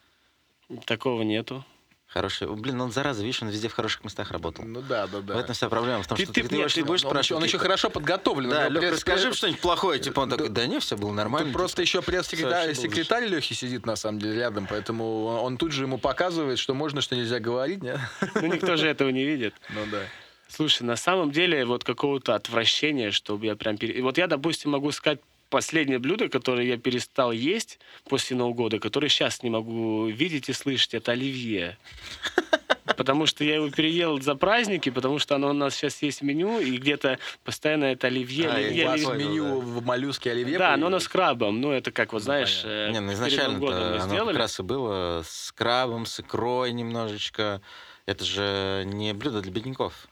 Такого нету. Хороший. Блин, он зараза, видишь, он везде в хороших местах работал. Ну да, да, да. В этом вся проблема. В том, Ты- что ты- ты, ты нет, ты- будешь он, еще, спрашивать... он еще типа, хорошо подготовлен. Да, Лёха, пресс- расскажи что-нибудь плохое. Типа он такой, да не, все было нормально. Тут просто еще пресс-секретарь секретарь Лехи сидит, на самом деле, рядом, поэтому он, он тут же ему показывает, что можно, что нельзя говорить, нет? Ну, никто же этого не видит. Ну да. Слушай, на самом деле вот какого-то отвращения, чтобы я прям... пере- Вот я, допустим, могу сказать последнее блюдо, которое я перестал есть после Нового года, которое сейчас не могу видеть и слышать, это оливье. Потому что я его переел за праздники, потому что оно у нас сейчас есть в меню, и где-то постоянно это оливье, А, оливье, У вас понял, в оливье. меню да. в моллюске оливье Да, но оно появилось? с крабом. Ну, это как, вот знаешь, понятно. э, Не, ну перед изначально Новым мы оно сделали. как раз и было с крабом, с икрой немножечко. Это же не блюдо для бедняков.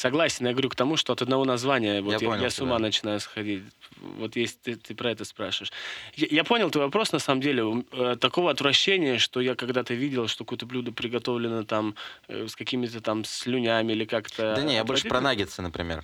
Согласен, я говорю к тому, что от одного названия вот Я я, понял я с ума тебя. начинаю сходить. Вот если ты, ты про это спрашиваешь. Я, я понял твой вопрос, на самом деле. Э, такого отвращения, что я когда-то видел, что какое-то блюдо приготовлено там э, с какими-то там слюнями или как-то... Да не, я больше про наггетсы, например.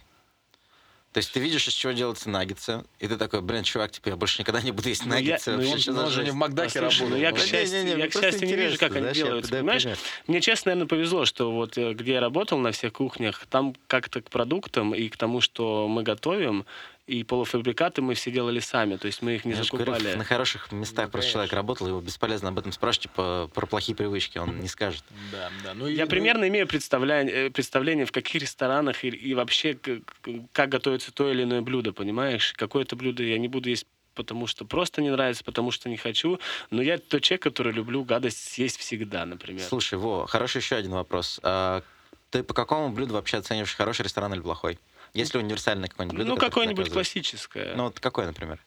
То есть ты видишь, из чего делаются наггетсы, и ты такой, блин, чувак, типа, я больше никогда не буду есть Ну, я- наггетсы. ну, он- что Он же не жесть?» в Макдаке ну я, к Да не, счастью, не, не, я, мне к счастью, не вижу, как они я дай Понимаешь, понять. мне, честно, наверное, повезло, что вот э, где я работал на всех кухнях, там как-то к продуктам и к тому, что мы готовим, и полуфабрикаты мы все делали сами, то есть мы их не Я же говорю, закупали. на хороших местах Ну, просто человек работал, его бесполезно об этом спрашивать, типа, про плохие привычки, он не скажет. Да, да. Ну, и- Я ну, примерно имею представление, представление, в каких ресторанах и, и вообще к- к- как готовится то или иное блюдо, понимаешь? Какое-то блюдо я не буду есть потому что просто не нравится, потому что не хочу. Но я тот человек, который люблю гадость съесть всегда, например. Слушай, Во, хороший еще один вопрос. А, ты по какому блюду вообще оцениваешь, хороший ресторан или плохой? Есть ли универсальное какое-нибудь блюдо? ну, какое-нибудь классическое. Ну, вот какое, например?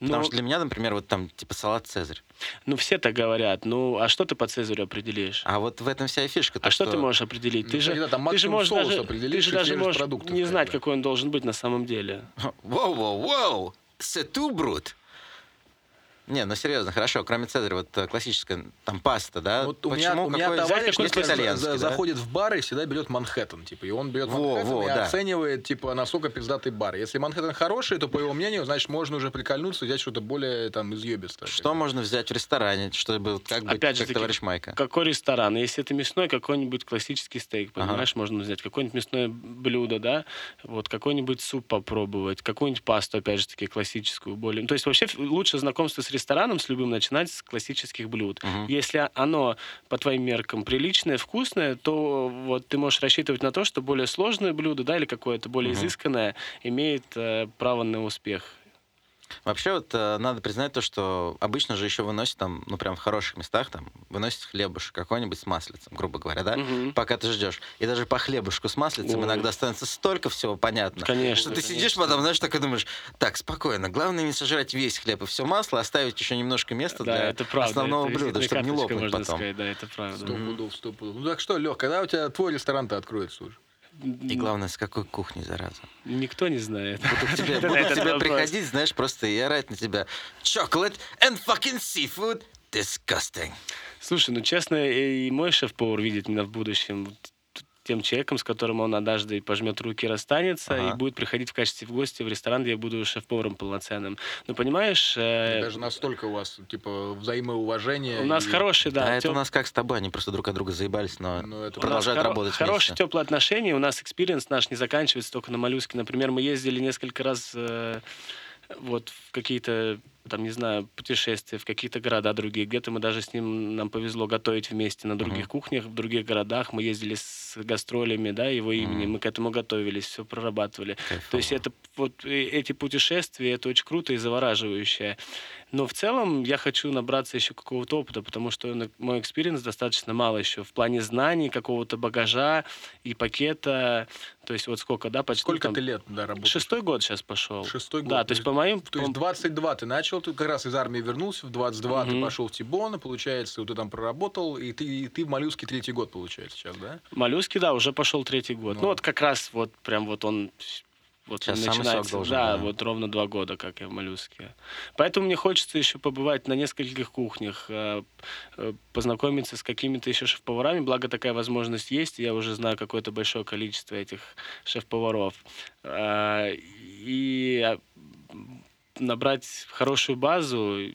Ну, Потому что для меня, например, вот там, типа, салат «Цезарь». ну, все так говорят. Ну, а что ты по Цезарю определишь? А вот в этом вся и фишка. А то, что ты можешь определить? Ну, Ты же, всегда там ты же максимум можешь даже, определишь ты же даже можешь продуктов, не знать, какой он должен быть на самом деле. Воу-воу-воу! C'est брут! Не, ну серьезно, хорошо, кроме Цезаря, вот э, классическая, там паста, да? Вот у меня, Почему? у меня Какой- товарищ Есть например, за- итальянский, за- да? заходит в бар и всегда берет Манхэттен, типа, и он берет Во, Манхэттен во, и да. оценивает, типа, насколько пиздатый бар. Если Манхэттен хороший, то, по его мнению, значит, можно уже прикольнуться, взять что-то более, там, изъебистое. Что можно взять в ресторане, чтобы как быть, Опять же как таки, товарищ Майка? Какой ресторан? Если это мясной, какой-нибудь классический стейк, Ага. понимаешь, можно взять. Какое-нибудь мясное блюдо, да? Вот какой-нибудь суп попробовать, какую-нибудь пасту, опять же таки, классическую более. Ну, то есть вообще лучше знакомство с рестораном, с любым, начинать с классических блюд. Мгм. Если оно, по твоим меркам, приличное, вкусное, то вот ты можешь рассчитывать на то, что более сложное блюдо, да, или какое-то более Мгм. изысканное, имеет э, право на успех. Вообще вот э, надо признать то, что обычно же еще выносят там, ну прям в хороших местах, там, выносят хлебушек какой-нибудь с маслицем, грубо говоря, да? Мгм. Пока ты ждешь. И даже по хлебушку с маслицем Ой. иногда становится столько всего понятно. Конечно. Что ты конечно. сидишь потом, знаешь, так и думаешь, так, спокойно, главное не сожрать весь хлеб и все масло, оставить еще немножко места Да, для это правда. основного это блюда, чтобы не лопнуть потом. сказать, да, это правда. Сто пудов, сто пудов. Ну так что, Лех, когда у тебя твой ресторан-то откроется уже? И главное, с какой кухни, зараза. Никто не знает. Будут к тебе, будут к тебе приходить, знаешь, просто и орать на тебя. Chocolate and fucking seafood. Disgusting. Слушай, ну честно, и мой шеф-повар видит меня в будущем тем человеком, с которым он однажды пожмет руки, расстанется Ага. и будет приходить в качестве в гости в ресторан, где я буду шеф-поваром полноценным. Ну, понимаешь, э, Даже настолько у вас, типа, взаимоуважение. у нас и- хороший, да, а это тёп- у нас как с тобой, они просто друг от друга заебались, но Ну, это у нас продолжают хоро- работать Хорошие теплые отношения. У нас experience наш не заканчивается только на моллюске. Например, мы ездили несколько раз э, вот в какие-то там, не знаю, путешествия в какие-то города другие. Где-то мы даже с ним, нам повезло готовить вместе на других Мгм. кухнях, в других городах. Мы ездили с гастролями, да, его имени. Мгм. Мы к этому готовились, все прорабатывали. Кайфово. То есть это вот эти путешествия, это очень круто и завораживающе. Но в целом я хочу набраться еще какого-то опыта, потому что мой experience достаточно мало еще в плане знаний, какого-то багажа и пакета. То есть вот сколько, да, почти Сколько там- ты лет, да, работаешь? Шестой год сейчас пошел. Шестой год. Да, то есть по моим... То есть по- 22 ты начал, ты как раз из армии вернулся, в 22 ты Мгм. пошел в T-Bone, и, получается, ты там проработал, и ты, и ты в моллюске третий год, получается, сейчас, да? Моллюски, да, уже пошел третий год. Ну. Ну, вот как раз вот прям вот он вот Сейчас начинается, должен, да, да. вот ровно два года, как я в моллюске. Поэтому мне хочется еще побывать на нескольких кухнях, э, э, познакомиться с какими-то еще шеф-поварами, благо такая возможность есть, и я уже знаю какое-то большое количество этих шеф-поваров. А, И а, набрать хорошую базу.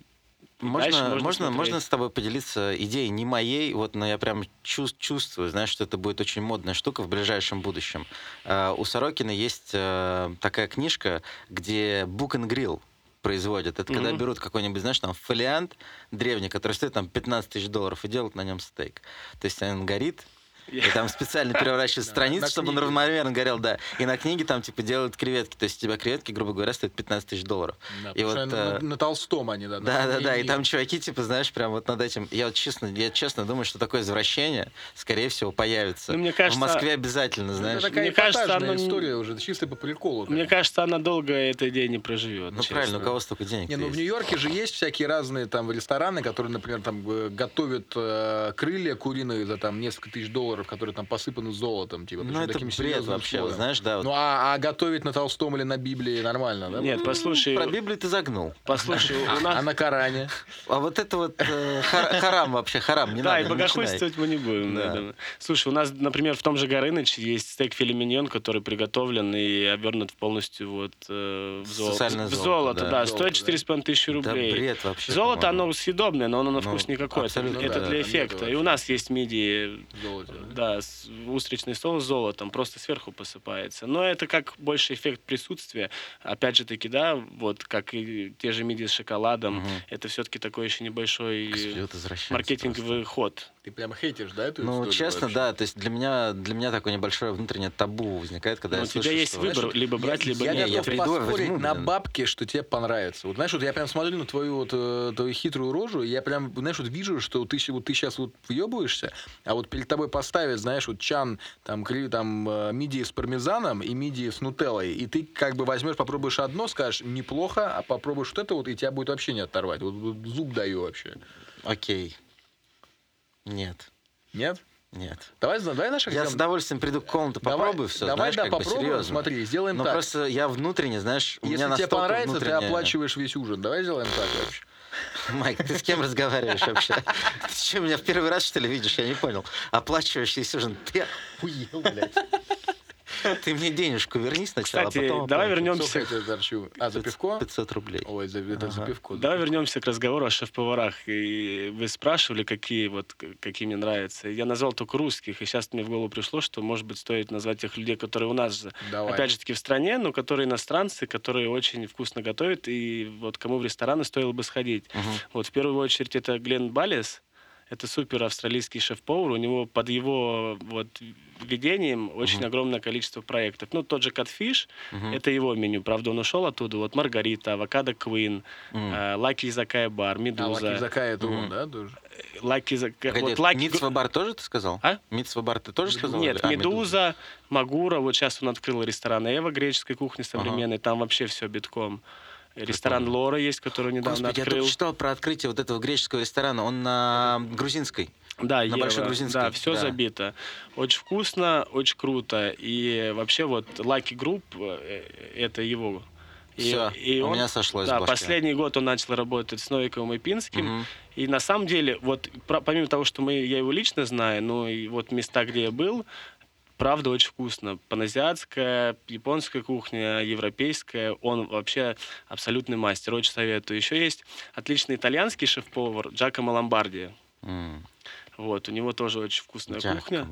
Можно, дальше можно, можно, смотреть. с тобой поделиться идеей не моей, вот, но я прям чувс- чувствую, знаешь, что это будет очень модная штука в ближайшем будущем. А, у Сорокина есть э, такая книжка, где Book and Grill производят. Это когда Мгм. берут какой-нибудь, знаешь, там фолиант древний, который стоит там 15 тысяч долларов, и делают на нем стейк. То есть он горит, и там специально страницу, на чтобы он равномерно горел, да. И на книге там, типа, делают креветки. То есть у тебя креветки, грубо говоря, стоят 15 тысяч долларов. И вот, э, на, на Толстом они, да. Да, да, да. И там чуваки, типа, знаешь, прям вот над этим. Я вот честно, я честно думаю, что такое извращение, скорее всего, появится. Ну, мне кажется, в Москве обязательно, Ну, знаешь. Это такая Мне кажется, не- история уже, чисто по приколу. Мне кажется, она долго этой идеи не проживет. Ну правильно, у кого столько денег Не, ну в Нью-Йорке же есть всякие разные там рестораны, которые, например, там э, готовят э, крылья куриные за там несколько тысяч долларов, которые там посыпаны золотом, типа. Ну это таким бред вообще, слоем. знаешь, да. вот. Ну а, а готовить на Толстом или на Библии нормально, да? Нет, послушай, Про Библию ты загнул. послушай, у А нас... на Коране? А вот это вот э, хар- харам вообще, харам, не да, надо, и не начинай. богохульствовать мы не будем. Да. Слушай, у нас, например, в том же Горыныче есть стейк филе миньон, который приготовлен и обернут полностью вот э, в золото. Сальное В золото, золото, да. да, Золото, стоит 4,5 тысячи Да рублей. бред вообще. Золото, оно съедобное, но оно на Ну, вкус никакой. Это, да, для да, эффекта. И у нас есть мидии Золото, да. устричный соус с золотом, просто сверху посыпается. Но это как больше эффект присутствия. Опять же таки, да, вот как и те же мидии с шоколадом, Мгм. это все-таки такой еще небольшой маркетинговый просто. ход. Ты прям хейтишь, да, эту Ну, историю честно, вообще? да, то есть для меня, для меня такое небольшое внутреннее табу возникает, когда Но я у тебя слышу, есть что, выбор, знаешь, либо брать, я, либо я нет. я готов приду, поспорить возьму, на блин. бабки, что тебе понравится. Вот знаешь, вот я прям смотрю на твою вот э, твою хитрую рожу, и я прям, знаешь, вот вижу, что ты, вот ты сейчас вот въебываешься, а вот перед тобой поставят, знаешь, вот чан, там, кри- там э, мидии с пармезаном и мидии с нутеллой, и ты как бы возьмешь, попробуешь одно, скажешь, неплохо, а попробуешь вот это вот, и тебя будет вообще не оторвать. Вот, вот зуб даю вообще. Окей. Нет, Нет? нет. Давай, давай наших Я с удовольствием приду в комнату, Давай- попробую все, давай, знаешь, да, попробуем, серьезно. смотри, сделаем Но так. просто я внутренне, знаешь, у Если меня тебе понравится, внутренне... ты оплачиваешь весь ужин. Давай сделаем так вообще. Майк, ты с кем разговариваешь вообще? Ты что, меня в первый раз, что ли, видишь? Я не понял. Оплачиваешь весь ужин. Ты охуел, блядь. Ты мне денежку верни сначала, Кстати, а потом давай вернемся? А, за пивко? 500 рублей. Ой, за, это за пивко. Давай вернемся к разговору о шеф-поварах. И вы спрашивали, какие вот какие мне нравятся. Я назвал только русских, и сейчас мне в голову пришло, что, может быть, стоит назвать тех людей, которые у нас же, Давай. опять же таки, в стране, но которые иностранцы, которые очень вкусно готовят, и вот кому в рестораны стоило бы сходить. Мгм. Вот в первую очередь это Глен Балес. Это супер австралийский шеф-повар. У него под его вот ведением очень Мгм. огромное количество проектов. Ну, тот же Catfish, Мгм. это его меню. Правда, он ушел оттуда. Вот Маргарита, Авокадо Квин, М. Лаки Закая Бар, А, Медуза. Лакизака это он, да, тоже? Лаки Закая... Погоди, Вот Лаки... Митсва бар тоже ты сказал? А? Митсва бар ты тоже сказал? Нет, а, Медуза, Магура. Вот сейчас он открыл ресторан Эва греческой кухни современной. Там вообще все битком. Ресторан. Лора есть, который недавно Господи, я открыл. только читал про открытие вот этого греческого ресторана. Он на грузинской. Да, На Ева, Большой Грузинской, Да, все да. забито. Очень вкусно, очень круто. И вообще вот Lucky Group, э, это его. И- Все, и у он- меня сошлось Да, последний год он начал работать с Новиковым и Пинским. Мгм. И на самом деле, вот про- помимо того, что мы, я его лично знаю, ну и вот места, где я был, правда очень вкусно. Паназиатская, японская кухня, европейская. Он вообще абсолютный мастер, очень советую. Еще есть отличный итальянский шеф-повар Джакомо Ломбарди. М, Вот, у него тоже очень вкусная кухня.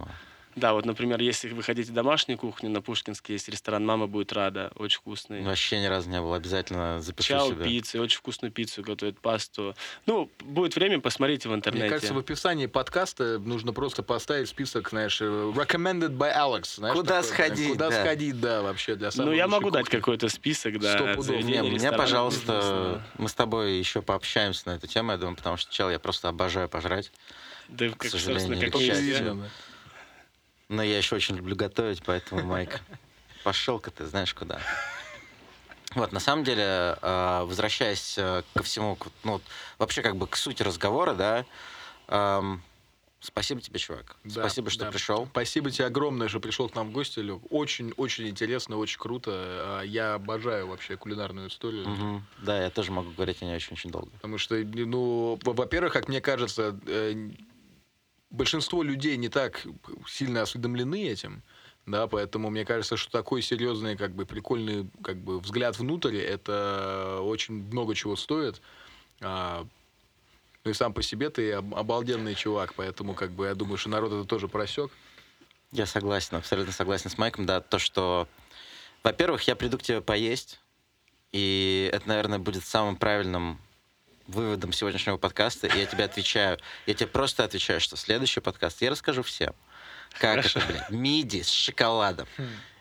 Да, вот, например, если вы хотите домашнюю кухню, на Пушкинске есть ресторан «Мама будет рада», очень вкусный. Вообще ни разу не было. Обязательно запишу Чао себе. пиццы, очень вкусную пиццу готовят, пасту. Ну, будет время, посмотрите в интернете. Мне кажется, в описании подкаста нужно просто поставить список, знаешь, э, recommended by Alex. знаешь, Куда такой, сходить, Куда да. сходить, да, вообще для самой ну, я могу дать кухни. какой-то список, да, Сто пудов. заведений, Не, мне, пожалуйста, вкусного. мы с тобой еще пообщаемся на эту тему, я думаю, потому что, чел, я просто обожаю пожрать. Да, как, сожалению, собственно, как к и. Но я еще очень люблю готовить, поэтому, Майк, пошел-ка ты знаешь куда. Вот, на самом деле, э, возвращаясь э, ко всему, ну, вообще как бы к сути разговора, да, спасибо тебе, чувак. Да, спасибо, что да. пришел. Спасибо тебе огромное, что пришел к нам в гости, Люк. Очень-очень интересно, очень круто. А, Я обожаю вообще кулинарную историю. Мгм. Да, я тоже могу говорить о ней очень-очень долго. Потому что, ну, во- во-первых, как мне кажется, э, большинство людей не так сильно осведомлены этим, да, поэтому мне кажется, что такой серьезный, как бы, прикольный, как бы, взгляд внутрь, это очень много чего стоит. А, ну и сам по себе ты об- обалденный чувак, поэтому, как бы, я думаю, что народ это тоже просек. Я согласен, абсолютно согласен с Майком, да, то, что, во-первых, я приду к тебе поесть, и это, наверное, будет самым правильным выводом сегодняшнего подкаста, и я тебе отвечаю, я тебе просто отвечаю, что следующий подкаст я расскажу всем, как это, блин, миди с шоколадом.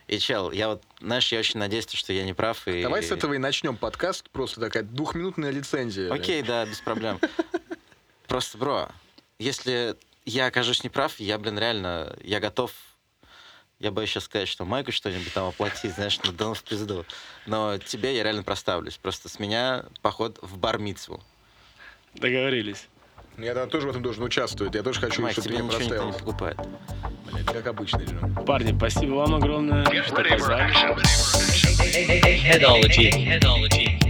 И, чел, я вот, знаешь, я очень надеюсь, что я не прав. И... Давай с этого и начнем подкаст, просто такая двухминутная лицензия. Окей, да, без проблем. Просто, бро, если я окажусь неправ, я, блин, реально, я готов... Я боюсь сейчас сказать, что Майку что-нибудь там оплатить, знаешь, ну да ну в пизду. Но тебе я реально проставлюсь. Просто с меня поход в бар Договорились. Я тогда тоже в этом должен участвовать. Я тоже хочу, Майк, чтобы ты тебе меня ничего никто не проставил. покупает. Блядь, как обычно, Джон. Парни, спасибо вам огромное, что позвали. Headology. Headology.